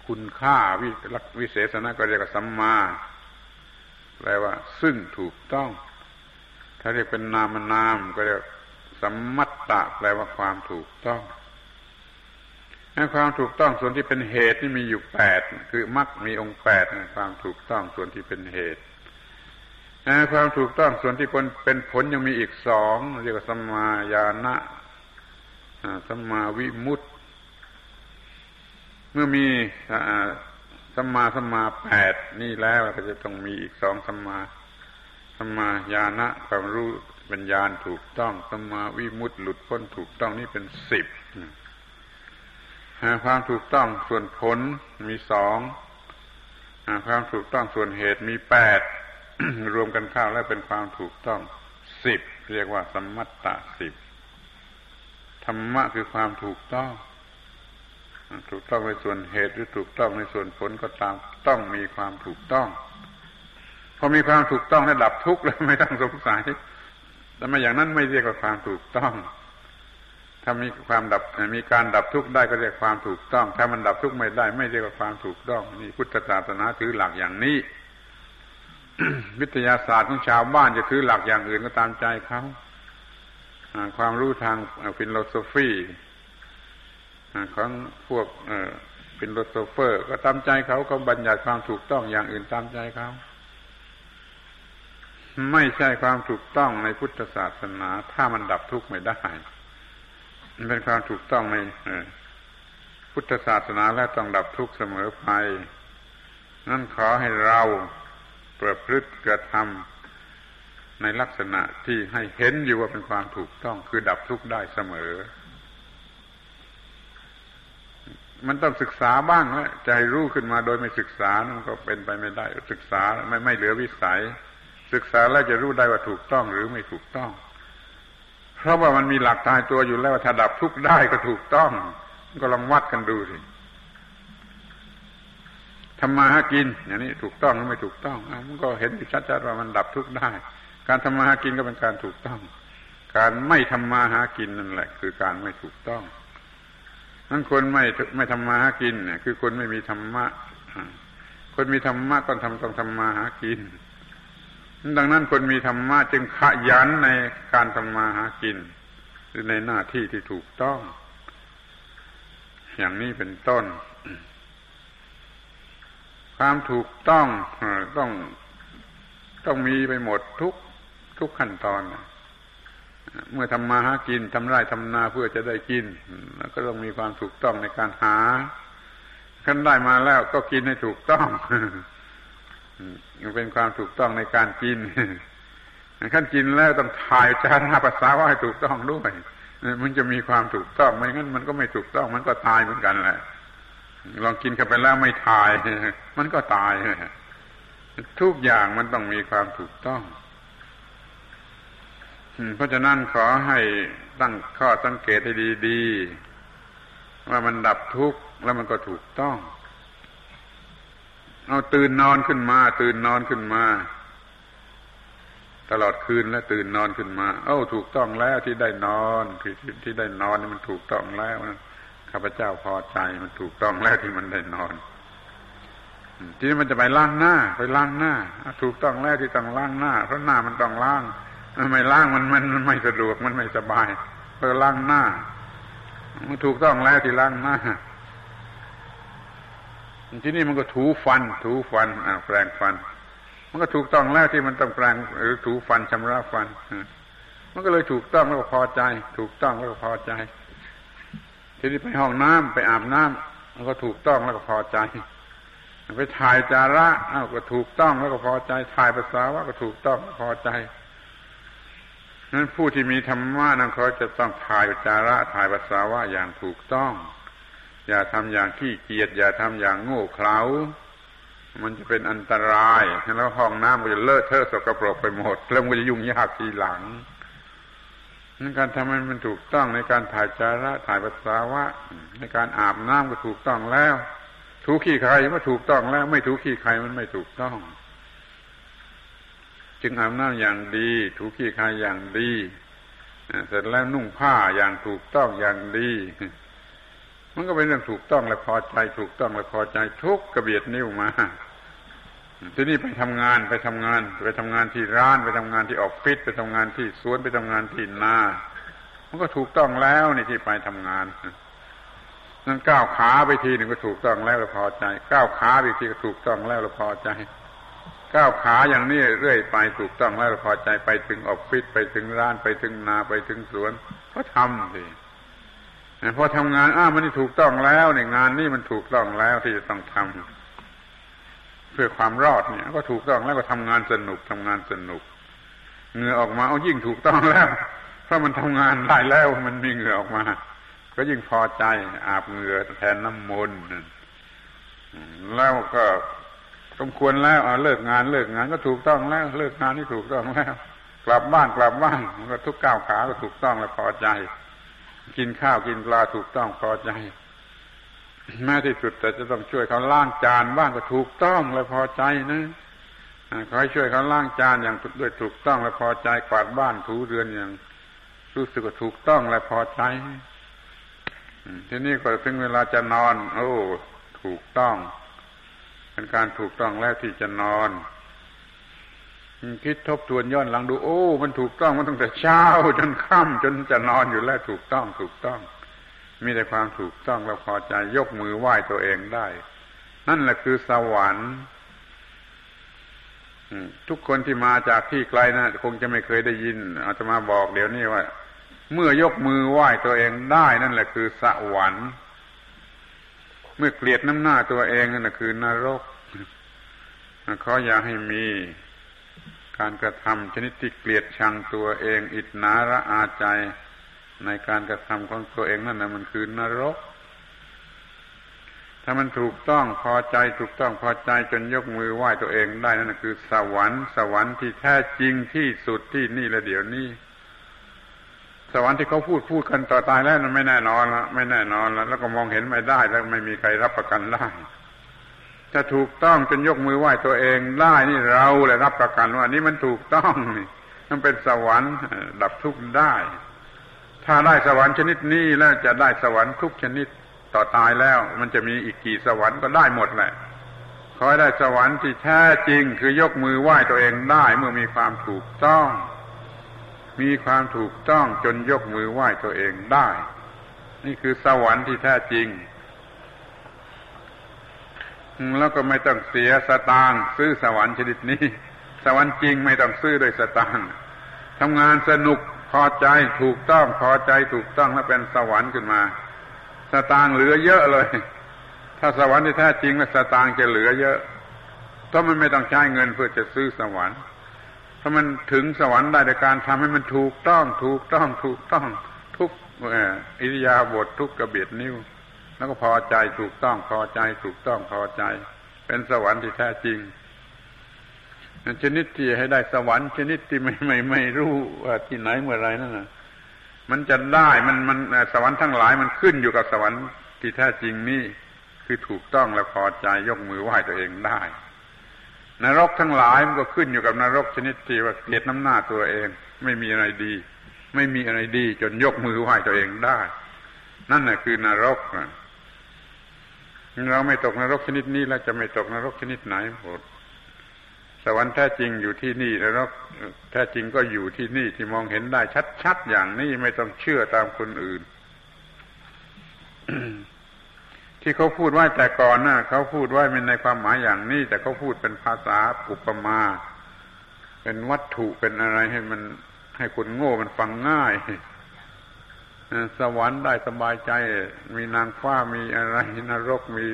คุณค่าวิวิเศษณะก็เรียกว่าสัมมาแปลว่า ซึ่งถูกต้อง ถ้าเรียกเป็นนามนามก็เรียกสัมมัตตะแปลว่าความถูกต้องความถูกต้องส่วนที่เป็นเหตุนี่มีอยู่แปดคือมรรคมีองค์แปดความถูกต้องส่วนที่เป็นเหตุความถูกต้องส่วนที่เป็นผลยังมีอีกสองเรียกว่าสัมมาญาณะ สัมมาวิมุตติเมื่อมีสัมมาสัมมาแปดนี่แล้วก็จะต้องมีอีกสองสัมมาสัมมาญาณะความรู้เป็นญาณถูกต้องสัมมาวิมุตติหลุดพ้นถูกต้องนี่เป็นสิบความถูกต้องส่วนผลมีสองความถูกต้องส่วนเหตุมีแปดรวมกันเข้าแล้วเป็นความถูกต้องสิบเรียกว่าสมมัตตะสิบ ธรรมะคือความถูกต้อง ถูกต้องในส่วนเหตุหรือถูกต้องในส่วนผลก็ตามต้องมีความถูกต้อง พอมีความถูกต้องแล้วดับทุกข์แล้วไม่ต้องสงสัยแต่มาอย่างนั้นไม่เรียกว่าความถูกต้อง ถ้ามีความดับมีการดับทุกข์ได้ก็เรียกความถูกต้อง ถ้ามันดับทุกข์ไม่ได้ ไม่เรียกว่าความถูกต้อง นี่พุทธศาสนาถือหลักอย่างนี้ วิทยาศาสตร์ของชาวบ้านจะถือหลักอย่างอื่นก็ตามใจเขา ความรู้ทาง philosophy ของพวก philosopher ก็ตามใจเขาเขาบัญญัติความถูกต้องอย่างอื่นตามใจเขาไม่ใช่ความถูกต้องในพุทธศาสนา ถ้ามันดับทุกข์ไม่ได้มันเป็นความถูกต้องในพุทธศาสนาและต้องดับทุกข์เสมอไป นั่นขอให้เราประพฤติกระทำ ในลักษณะที่ให้เห็นอยู่ว่าเป็นความถูกต้องคือดับทุกข์ได้เสมอ มันต้องศึกษาบ้างแล้วจะให้รู้ขึ้นมาโดยไม่ศึกษานั่นก็เป็นไปไม่ได้ ศึกษาไม่ไม่เหลือวิสัย ศึกษาแล้วจะรู้ได้ว่าถูกต้องหรือไม่ถูกต้อง เพราะว่ามันมีหลักตายตัวอยู่แล้วถ้าดับทุกข์ได้ก็ถูกต้อง ก็ลองวัดกันดูสิทำมาหากินอย่างนี้ถูกต้องหรือไม่ถูกต้องมันก็เห็นชัดๆว่ามันดับทุกข์ได้ การทำมาหากินก็เป็นการถูกต้อง การไม่ทำมาหากินนั่นแหละ คือการไม่ถูกต้องนั้นคนไม่ไม่ทำมาหากินเนี่ยคือคนไม่มีธรรมะ คนมีธรรมะต้องทำต้องทำมาหากิน ดังนั้นคนมีธรรมะจึงขยันในการทำมาหากิน หรือในหน้าที่ที่ถูกต้อง อย่างนี้เป็นต้น ความถูกต้องต้องต้องมีไปหมดทุก ทุกขั้นตอน เมื่อทำมาหากินทำไร่ทำนาเพื่อจะได้กิน แล้วก็ต้องมีความถูกต้องในการหาขั้นได้มาแล้วก็กินให้ถูกต้องมันเป็นความถูกต้องในการกินขั้นกินแล้วต้องถ่ายจาราภาษาว่าให้ถูกต้องด้วย มันจะมีความถูกต้องไม่งั้นมันก็ไม่ถูกต้อง มันก็ตายเหมือนกันแหละลองกินเข้าไปแล้วไม่ถ่าย มันก็ตายทุกอย่างมันต้องมีความถูกต้อง เพราะฉะนั้นขอให้ตั้งข้อสังเกตให้ดีๆ ว่ามันดับทุกข์แล้วมันก็ถูกต้อง เอาตื่นนอนขึ้นมา ตื่นนอนขึ้นมา ตลอดคืนแล้วตื่นนอนขึ้นมา เอ้าถูกต้องแล้วที่ได้นอนที่ที่ได้นอนนี่มันถูกต้องแล้วข้าพเจ้าพอใจมันถูกต้องแล้วที่มันได้นอนทีนี้มันจะไปล้างหน้า ไปล้างหน้าถูกต้องแล้วที่ต้องล้างหน้าเพราะหน้ามันต้องล้าง ไม่ล้างมันมันไม่สะดวกมันไม่สบายเพื่อล้างหน้า มันถูกต้องแล้วที่ล้างหน้าที่นี่มันก็ถูฟัน ถูฟันอ่าแปรงฟัน มันก็ถูกต้องแล้วที่มันต้องแปรงหรือถูฟันชำระฟันมันก็เลยถูกต้องแล้วก็พอใจ ถูกต้องแล้วก็พอใจ ทีนี้ไปห้องน้ำไปอาบน้ำมันก็ถูกต้องแล้วก็พอใจ ไปถ่ายจาระอ้าวก็ถูกต้องแล้วก็พอใจ ถ่ายภาษาวะก็ถูกต้องพอใจ นั้นผู้ที่มีธรรมะนั้นเขาจะต้องถ่ายจาระถ่ายภาษาวะอย่างถูกต้อง อย่าทำอย่างขี้เกียจอย่าทำอย่างโง่เขลามันจะเป็นอันตราย แล้วห้องน้ำมันจะเลอะเทอะสกปรกไปหมด แล้วมันจะยุ่งยากทีหลังในการทำให้มันถูกต้องในการถ่ายจาระถ่ายภาษาวะ ในการอาบน้ำก็ถูกต้องแล้ว ถูขี้ใครมันถูกต้องแล้ว ไม่ถูขี้ใครมันไม่ถูกต้อง จึงอาบน้ำอย่างดี ถูขี้ใครอย่างดีเสร็จแล้วนุ่งผ้าอย่างถูกต้องอย่างดี มันก็เป็นเรื่องถูกต้องและพอใจ ถูกต้องและพอใจทุกกระเบียดนิ้วมา ที่นี่ไปทำงานไปทำงาน ไปทำงานที่ร้านไปทำงานที่ออฟฟิศไปทำงานที่สวนไปทำงานที่นา มันก็ถูกต้องแล้วนี่ที่ไปทำงานนั่นก้าวขาไปทีหนึ่งก็ถูกต้องแล้วเราพอใจ ก้าวขาไปทีก็ถูกต้องแล้วเราพอใจ ก้าวขาอย่างนี้เรื่อยไปถูกต้องแล้วพอใจไปถึงออฟฟิศไปถึงร้านไปถึงนาไปถึงสวนก็ทำสิพอทำงานอ้ามันนี่ถูกต้องแล้วในงานนี่มันถูกต้องแล้วที่จะต้องทำเพื่อความรอดเนี่ย ก็ถูกต้องแล้วก็ทำงานสนุกทำงานสนุกเหงื่อออกมาเอายิ่งถูกต้องแล้วเพราะมันทำงานได้แล้วมันมีเหงื่อออกมา ก็ยิ่งพอใจอาบเหงื่อแทนน้ำมนต์แล้วก็ สมควรแล้วเลิกงานเลิกงานก็ถูกต้องแล้ว เลิกงานนี่ถูกต้องแล้ว กลับบ้านกลับบ้านมันก็ทุกก้าวขาก็ถูกต้องแล้วพอใจ กินข้าวกินปลาถูกต้องพอใจแม้ที่สุดแต่จะต้องช่วยเขาล้างจานบ้างก็ถูกต้องและพอใจนะขอให้ช่วยเขาล้างจานอย่างด้วยถูกต้องและพอใจกวาดบ้านถูเรือนอย่าง รู้สึกว่าถูกต้องและพอใจทีนี้ก็ถึงเวลาจะนอน โอ้ ถูกต้อง เป็นการถูกต้องแล้วที่จะนอนคิดทบทวนย้อนหลังดู โอ้ มันถูกต้องมันตั้งแต่เช้า จนค่ำจนจะนอนอยู่แล้วถูกต้องถูกต้อง มีแต่ความถูกต้องแล้วพอใจยกมือไหว้ตัวเองได้ นั่นแหละคือสวรรค์ทุกคนที่มาจากที่ไกลนะคงจะไม่เคยได้ยินอาจะมาบอกเดี๋ยวนี้ว่า เมื่อยกมือไหว้ตัวเองได้นั่นแหละคือสวรรค์ เมื่อเกลียดน้ำหน้าตัวเองนั่นคือนรกเขาอยากให้มีการกระทำชนิดที่เกลียดชังตัวเอง อิจนาระอาใจในการกระทำของตัวเองนั่นแหละมันคือนรก ถ้ามันถูกต้องพอใจถูกต้องพอใจจนยกมือไหว้ตัวเองได้นั่นคือ สวรรค์ สวรรค์ที่แท้จริงที่สุดที่นี่และเดี๋ยวนี้ สวรรค์ที่เขาพูดพูดกันต่อตายแล้วมันไม่แน่นอนละไม่แน่นอนแล้วแล้วก็มองเห็นไม่ได้แล้วไม่มีใครรับประกันได้ถ้าถูกต้องจนยกมือไหว้ตัวเองได้นี่เราเลยรับประกันว่านี่มันถูกต้องนี่มันเป็นสวรรค์ดับทุกข์ได้ ถ้าได้สวรรค์ชนิดนี้แล้วจะได้สวรรค์ทุกชนิดต่อตายแล้ว มันจะมีอีกกี่สวรรค์ก็ได้หมดแหละขอให้ได้สวรรค์ที่แท้จริงคือยกมือไหว้ตัวเองได้เมื่อมีความถูกต้อง มีความถูกต้องจนยกมือไหว้ตัวเองได้ นี่คือสวรรค์ที่แท้จริง แล้วก็ไม่ต้องเสียสตางค์ซื้อสวรรค์ชนิดนี้ สวรรค์จริงไม่ต้องซื้อด้วยสตางค์ทำงานสนุกพอใจถูกต้องพอใจถูกต้องแล้วเป็นสวรรค์ขึ้นมา สตางค์เหลือเยอะเลย ถ้าสวรรค์ที่แท้จริงแล้วสตางค์จะเหลือเยอะเพราะมันไม่ต้องใช้เงินเพื่อจะซื้อสวรรค์ ถ้ามันถึงสวรรค์ได้ในการทำให้มันถูกต้องถูกต้องถูกต้องทุกอิริยาบถททุกกระเบียดนิ้ว แล้วก็พอใจถูกต้องพอใจถูกต้องพอใจ เป็นสวรรค์ที่แท้จริงชนิดที่ให้ได้สวรรค์ชนิดที่ไม่ไม่ไม่รู้ว่าที่ไหนเมื่อไรนั่นนะมันจะได้มันมันสวรรค์ทั้งหลายมันขึ้นอยู่กับสวรรค์ที่แท้จริงนี่คือถูกต้องและพอใจยกมือไหว้ตัวเองได้ นรกทั้งหลายมันก็ขึ้นอยู่กับนรกชนิดที่ว่าเกลียดน้ำหน้าตัวเอง ไม่มีอะไรดี ไม่มีอะไรดี จนยกมือไหว้ตัวเองได้ นั่นแหละคือนรกเราไม่ตกนรกชนิดนี้แล้วจะไม่ตกนรกชนิดไหนหมดสวรรค์แท้จริงอยู่ที่นี่นรกแท้จริงก็อยู่ที่นี่ที่มองเห็นได้ชัดๆอย่างนี้ไม่ต้องเชื่อตามคนอื่น ที่เขาพูดไว้แต่ก่อนนะ่ะเขาพูดไว้เป็นในความหมายอย่างนี้ แต่เขาพูดเป็นภาษาอุปมา เป็นวัตถุเป็นอะไรให้มันให้คนโง่มันฟังง่ายสวรรค์ได้สบายใจ มีนางฟ้ามีอะไรนรกมี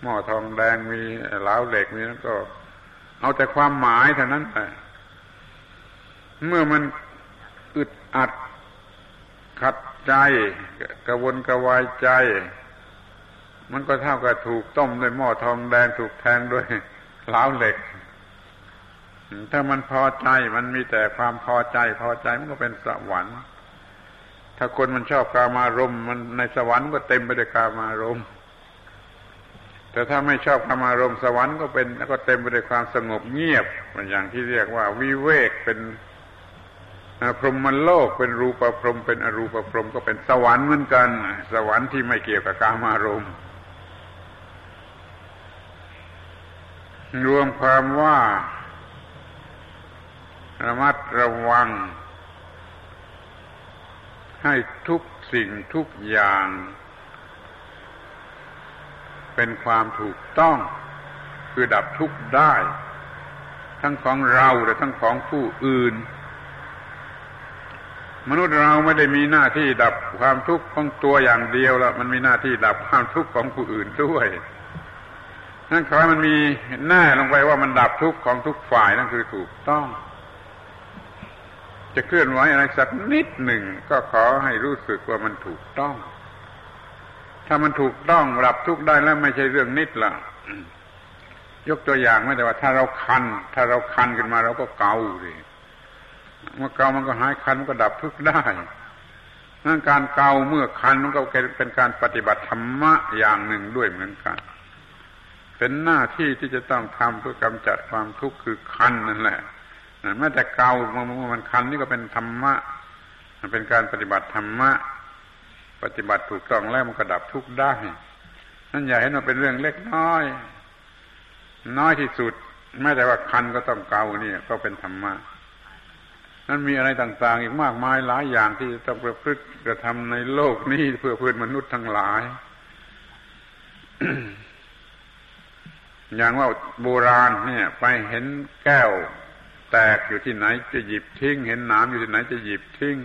หม้อทองแดงมีเหลาเหล็กมีนั้นก็ เอาแต่ความหมายเท่านั้นแหละเมื่อมันอึดอัดขัดใจกระวนกระวายใจ มันก็เท่ากับถูกต้มด้วยหม้อทองแดงถูกแทงด้วยเหลาเหล็ก ถ้ามันพอใจมันมีแต่ความพอใจ พอใจมันก็เป็นสวรรค์ ถ้าคนมันชอบกามารมมันในสวรรค์ก็เต็มไปด้วยกามารมแต่ถ้าไม่ชอบกามารมสวรรค์ก็เป็นแล้วก็เต็มไปด้วยความสงบเงียบเป็นอย่างที่เรียกว่า วิเวกเป็นพรหมโลกเป็นรูปพรหมเป็นอรูปพรหมก็เป็นสวรรค์เหมือนกัน สวรรค์ที่ไม่เกี่ยวกับกามารมณ์ รวมความว่า ระมัดระวัง ให้ทุกสิ่งทุกอย่าง เป็นความถูกต้อง คือดับทุกข์ได้ ทั้งของเราและทั้งของผู้อื่น มนุษย์เราไม่ได้มีหน้าที่ดับความทุกข์ของตัวอย่างเดียวล้วมันมีหน้าที่ดับความทุกข์ของผู้อื่นด้วย นั่นขอให้มันมีแน่ลงไปว่ามันดับทุกข์ของทุกฝ่ายนั่นคือถูกต้อง จะเคลื่อนไหวอะไรสักนิดหนึ่งก็ขอให้รู้สึกว่ามันถูกต้อง ถ้ามันถูกต้องดับทุกข์ได้แล้วไม่ใช่เรื่องนิดละยกตัวอย่างไม่แต่ว่า ถ้าเราคัน ถ้าเราคันขึ้นมาเราก็เกาสิเมื่อเกามันก็หายคันมันก็ดับทุกข์ได้นั่นการเกาเมื่อคันมันก็เป็นการปฏิบัติธรรมะอย่างหนึ่งด้วยเหมือนกัน เป็นหน้าที่ที่จะต้องทำเพื่อกำจัดความทุกข์คือคันนั่นแหละแม้แต่เกาเมื่อมันคันนี่ก็เป็นธรรมะมันเป็นการปฏิบัติธรรมะ ปฏิบัติถูกต้องแล้วมันก็ดับทุกข์ได้นั่นอย่าให้มันเป็นเรื่องเล็กน้อย น้อยที่สุดแม้แต่ว่าคันก็ต้องเกาเนี่ย ก็เป็นธรรมะนั่นมีอะไรต่าง ๆ อีกมากมายหลายอย่างที่จะต้องประพฤติกระทำในโลกนี้เพื่อเพื่อนมนุษย์ทั้งหลาย อย่างว่าโบราณเนี่ย ไปเห็นแก้ว แตกอยู่ที่ไหนจะหยิบทิ้ง เห็นนามอยู่ที่ไหนจะหยิบทิ้ง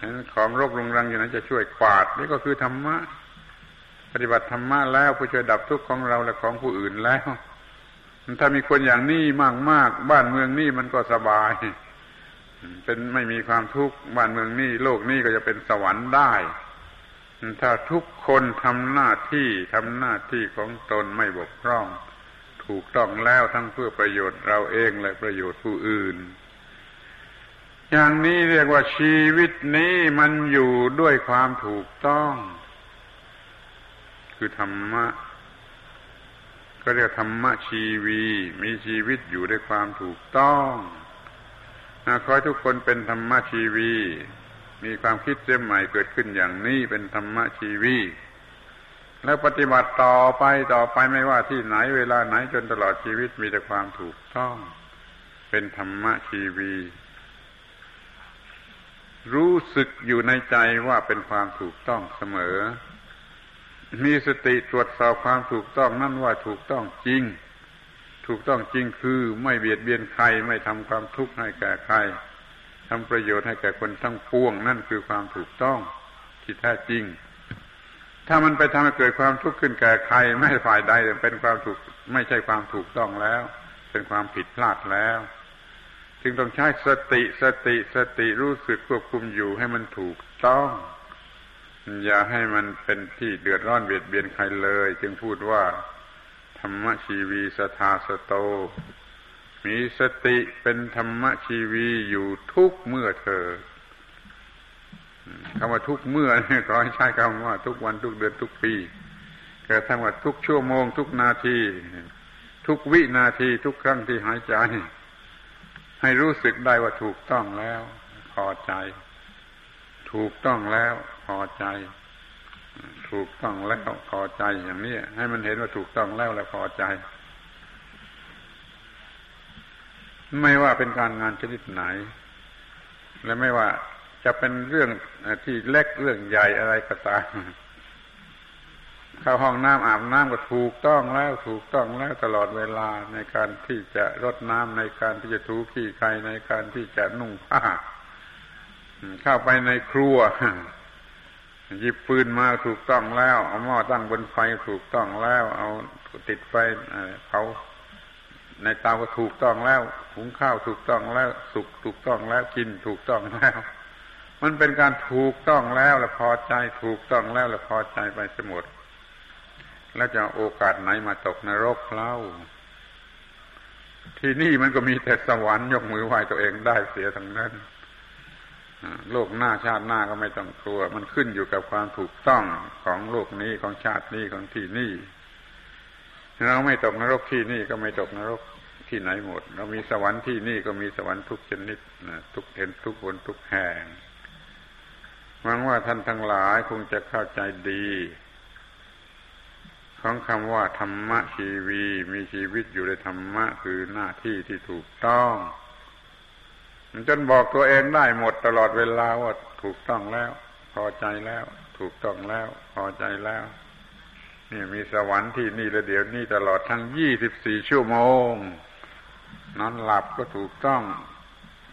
เห็นของรกรุงรังอยู่ไหนจะช่วยกวาด นี่ก็คือธรรมะ ปฏิบัติธรรมะแล้วผู้ช่วยดับทุกข์ของเราและของผู้อื่นแล้วถ้ามีคนอย่างนี้มากๆ บ้านเมืองนี่มันก็สบาย เป็นไม่มีความทุกข์บ้านเมืองนี่โลกนี่ก็จะเป็นสวรรค์ได้ ถ้าทุกคนทำหน้าที่ทำหน้าที่ของตนไม่บกพร่อง ถูกต้องแล้วทั้งเพื่อประโยชน์เราเองและประโยชน์ผู้อื่น อย่างนี้เรียกว่าชีวิตนี้มันอยู่ด้วยความถูกต้อง คือธรรมะ ก็เรียกธรรมะชีวีมีชีวิตอยู่ด้วยความถูกต้องขอให้ทุกคนเป็นธรรมะชีวี มีความคิดเสียใหม่เกิดขึ้นอย่างนี้เป็นธรรมะชีวี แล้วปฏิบัติต่อไปต่อไปไม่ว่าที่ไหนเวลาไหนจนตลอดชีวิตมีแต่ความถูกต้อง เป็นธรรมะชีวี รู้สึกอยู่ในใจว่าเป็นความถูกต้องเสมอ มีสติตรวจสอบความถูกต้องนั่นว่าถูกต้องจริง ถูกต้องจริงคือไม่เบียดเบียนใครไม่ทำความทุกข์ให้แก่ใคร ทำประโยชน์ให้แก่คนทั้งปวง นั่นคือความถูกต้องที่แท้จริง ถ้ามันไปทำให้เกิดความทุกข์ขึ้นแก่ใครไม่ฝ่ายใดเป็นความถูกไม่ใช่ความถูกต้องแล้ว เป็นความผิดพลาดแล้ว จึงต้องใช้สติสติสติรู้สึกควบคุมอยู่ให้มันถูกต้อง อย่าให้มันเป็นที่เดือดร้อนเบียดเบียนใครเลย จึงพูดว่าธรรมชีวีสทาสโต มีสติเป็นธรรมชีวีอยู่ทุกเมื่อเธอคำว่าทุกเมื่อเนี่ยขอให้ใช้คำว่าทุกวันทุกเดือนทุกปีกระทั่งว่าทุกชั่วโมง ทุกนาที ทุกวินาทีทุกครั้งที่หายใจ ให้รู้สึกได้ว่าถูกต้องแล้ว พอใจ ถูกต้องแล้ว พอใจ ถูกต้องแล้วพอใจอย่างนี้ให้มันเห็นว่าถูกต้องแล้วแล้วพอใจ ไม่ว่าเป็นการงานชนิดไหน และไม่ว่าจะเป็นเรื่องที่เล็กเรื่องใหญ่อะไรก็ตามเข้าห้องน้ำอาบน้ำก็ถูกต้องแล้วถูกต้องแล้วตลอดเวลาในการที่จะรดน้ำในการที่จะถูขี้ใครในการที่จะนุ่งผ้าเข้าไปในครัวหยิบปืนมาถูกต้องแล้ว เอาหม้อตั้งบนไฟถูกต้องแล้ว เอาติดไฟเผา ในเตาก็ถูกต้องแล้วหุงข้าวถูกต้องแล้วสุกถูกต้องแล้วกินถูกต้องแล้ว มันเป็นการถูกต้องแล้วและพอใจถูกต้องแล้วและพอใจไปสมดแล้วจะโอกาสไหนมาตกนรกเล่า ที่นี่มันก็มีแต่สวรรค์ยกมือไหว้ตัวเองได้เสียทั้งนั้นโลกหน้าชาติหน้าก็ไม่ต้องกลัว มันขึ้นอยู่กับความถูกต้องของโลกนี้ของชาตินี้ของที่นี่ เราไม่ตกนรกที่นี่ก็ไม่ตกนรกที่ไหนหมด เรามีสวรรค์ที่นี่ก็มีสวรรค์ทุกชนิดทุกเห็นทุกคนทุกแห่งหวังว่าท่านทั้งหลายคงจะเข้าใจดี ของคำว่าธรรมะชีวีมีชีวิตอยู่ในธรรมะคือหน้าที่ที่ถูกต้องมันจนบอกตัวเองได้หมดตลอดเวลาว่าถูกต้องแล้ว พอใจแล้ว ถูกต้องแล้ว พอใจแล้ว นี่มีสวรรค์ที่นี่และเดี๋ยวนี้ตลอดทั้งยี่สิบสี่ชั่วโมง นอนหลับก็ถูกต้อง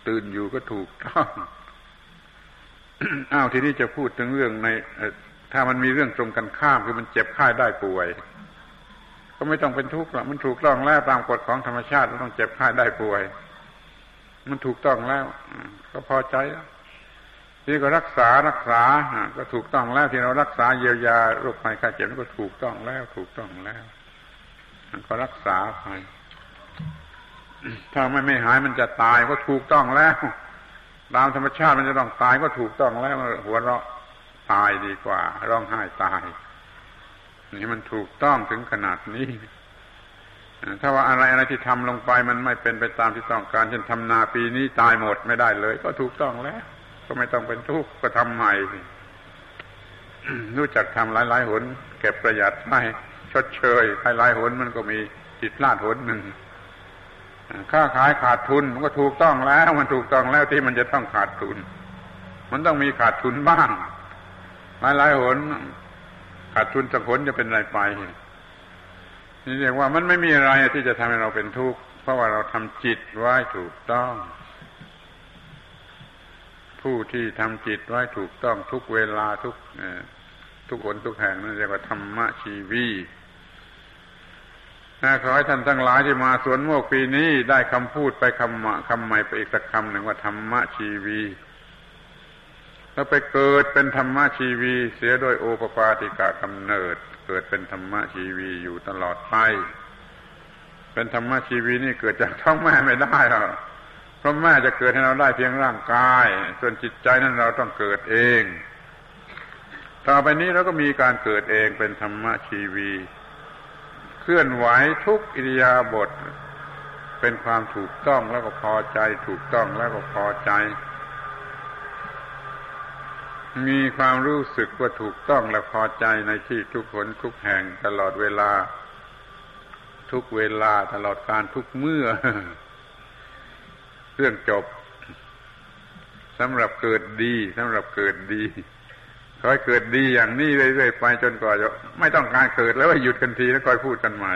ตื่นอยู่ก็ถูกต้องอ้าวทีนี้จะพูดถึงเรื่องในถ้ามันมีเรื่องตรงกันข้ามคือมันเจ็บไข้ได้ป่วย ก็ไม่ต้องเป็นทุกข์หรอกมันถูกต้องแล้วตามกฎของธรรมชาติต้องเจ็บไข้ได้ป่วย มันถูกต้องแล้ว ก็พอใจแล้ว ที่ก็รักษารักษาก็ถูกต้องแล้วที่เรารักษาเยียวยาโรคภัยไข้เจ็บก็ถูกต้องแล้ว ถูกต้องแล้วก็รักษาไปถ้าไม่ไม่หายมันจะตายก็ถูกต้องแล้วตามธรรมชาติมันจะต้องตายก็ถูกต้องแล้วหัวเราะตายดีกว่า ร้องไห้ตาย นี่มันถูกต้องถึงขนาดนี้ถ้าว่าอะไรอะไรที่ทำลงไปมันไม่เป็นไปตามที่ต้องการเช่นทำนาปีนี้ตายหมดไม่ได้เลย ก็ถูกต้องแล้ว ก็ไม่ต้องเป็นทุกข์ก็ทำใหม่รู้จักทำหลายๆหนเก็บประหยัดให้ชดเชยหลายๆหนมันก็มีจิตพลาดหนหนึ่งค่าขายขาดทุนมันก็ถูกต้องแล้ว มันถูกต้องแล้วที่มันจะต้องขาดทุน มันต้องมีขาดทุนบ้างหลายหลายหนขาดทุนสักหนจะเป็นไรไปนี่เรียกว่ามันไม่มีอะไรที่จะทำให้เราเป็นทุกข์เพราะว่าเราทำจิตไว้ถูกต้อง ผู้ที่ทำจิตไว้ถูกต้องทุกเวลาทุกทุกคนทุกแห่งนั่นเรียกว่าธรรมชีวีขอให้ท่านทั้งหลายที่มาสวนโมกปีนี้ได้คำพูดไปคำคำใหม่ไปอีกสักคำหนึ่งว่าธรรมชีวี แล้วไปเกิดเป็นธรรมชีวี เสียโดยโอปปาติกะกำเนิด เกิดเป็นธรรมชีวีอยู่ตลอดไป เป็นธรรมชีวีนี่เกิดจากท้องแม่ไม่ได้หรอก ราะแม่จะเกิดให้เราได้เพียงร่างกาย ส่วนจิตใจนั้นเราต้องเกิดเอง ต่อไปนี้เราก็มีการเกิดเองเป็นธรรมชีวี เคลื่อนไหวทุกอิริยาบถเป็นความถูกต้องแล้วก็พอใจ ถูกต้องแล้วก็พอใจ มีความรู้สึกว่าถูกต้องและพอใจในที่ทุกคนทุกแห่งตลอดเวลา ทุกเวลาตลอดการทุกเมื่อ เรื่องจบสำหรับเกิดดีสำหรับเกิดดีคอยเกิดดีอย่างนี้เรื่อยๆไปจนกว่าจะไม่ต้องการเกิดแล้วว่าหยุดกันทีแล้วคอยพูดกันใหม่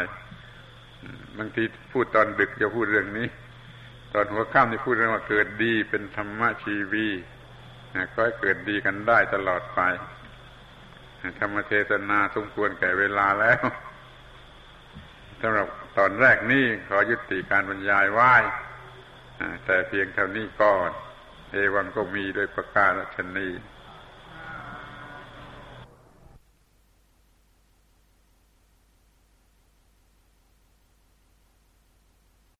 บางทีพูดตอนดึกจะพูดเรื่องนี้ ตอนหัวค่ำนี่พูดเรื่องว่าเกิดดีเป็นธรรมชีวีก็ให้เกิดดีกันได้ตลอดไปธรรมเทศนาสมควรแก่เวลาแล้วสำหรับตอนแรกนี้ขอยุติการบรรยายไว้ แต่เพียงเท่านี้ก่อน เอวังก็มีโดยประกาศชนี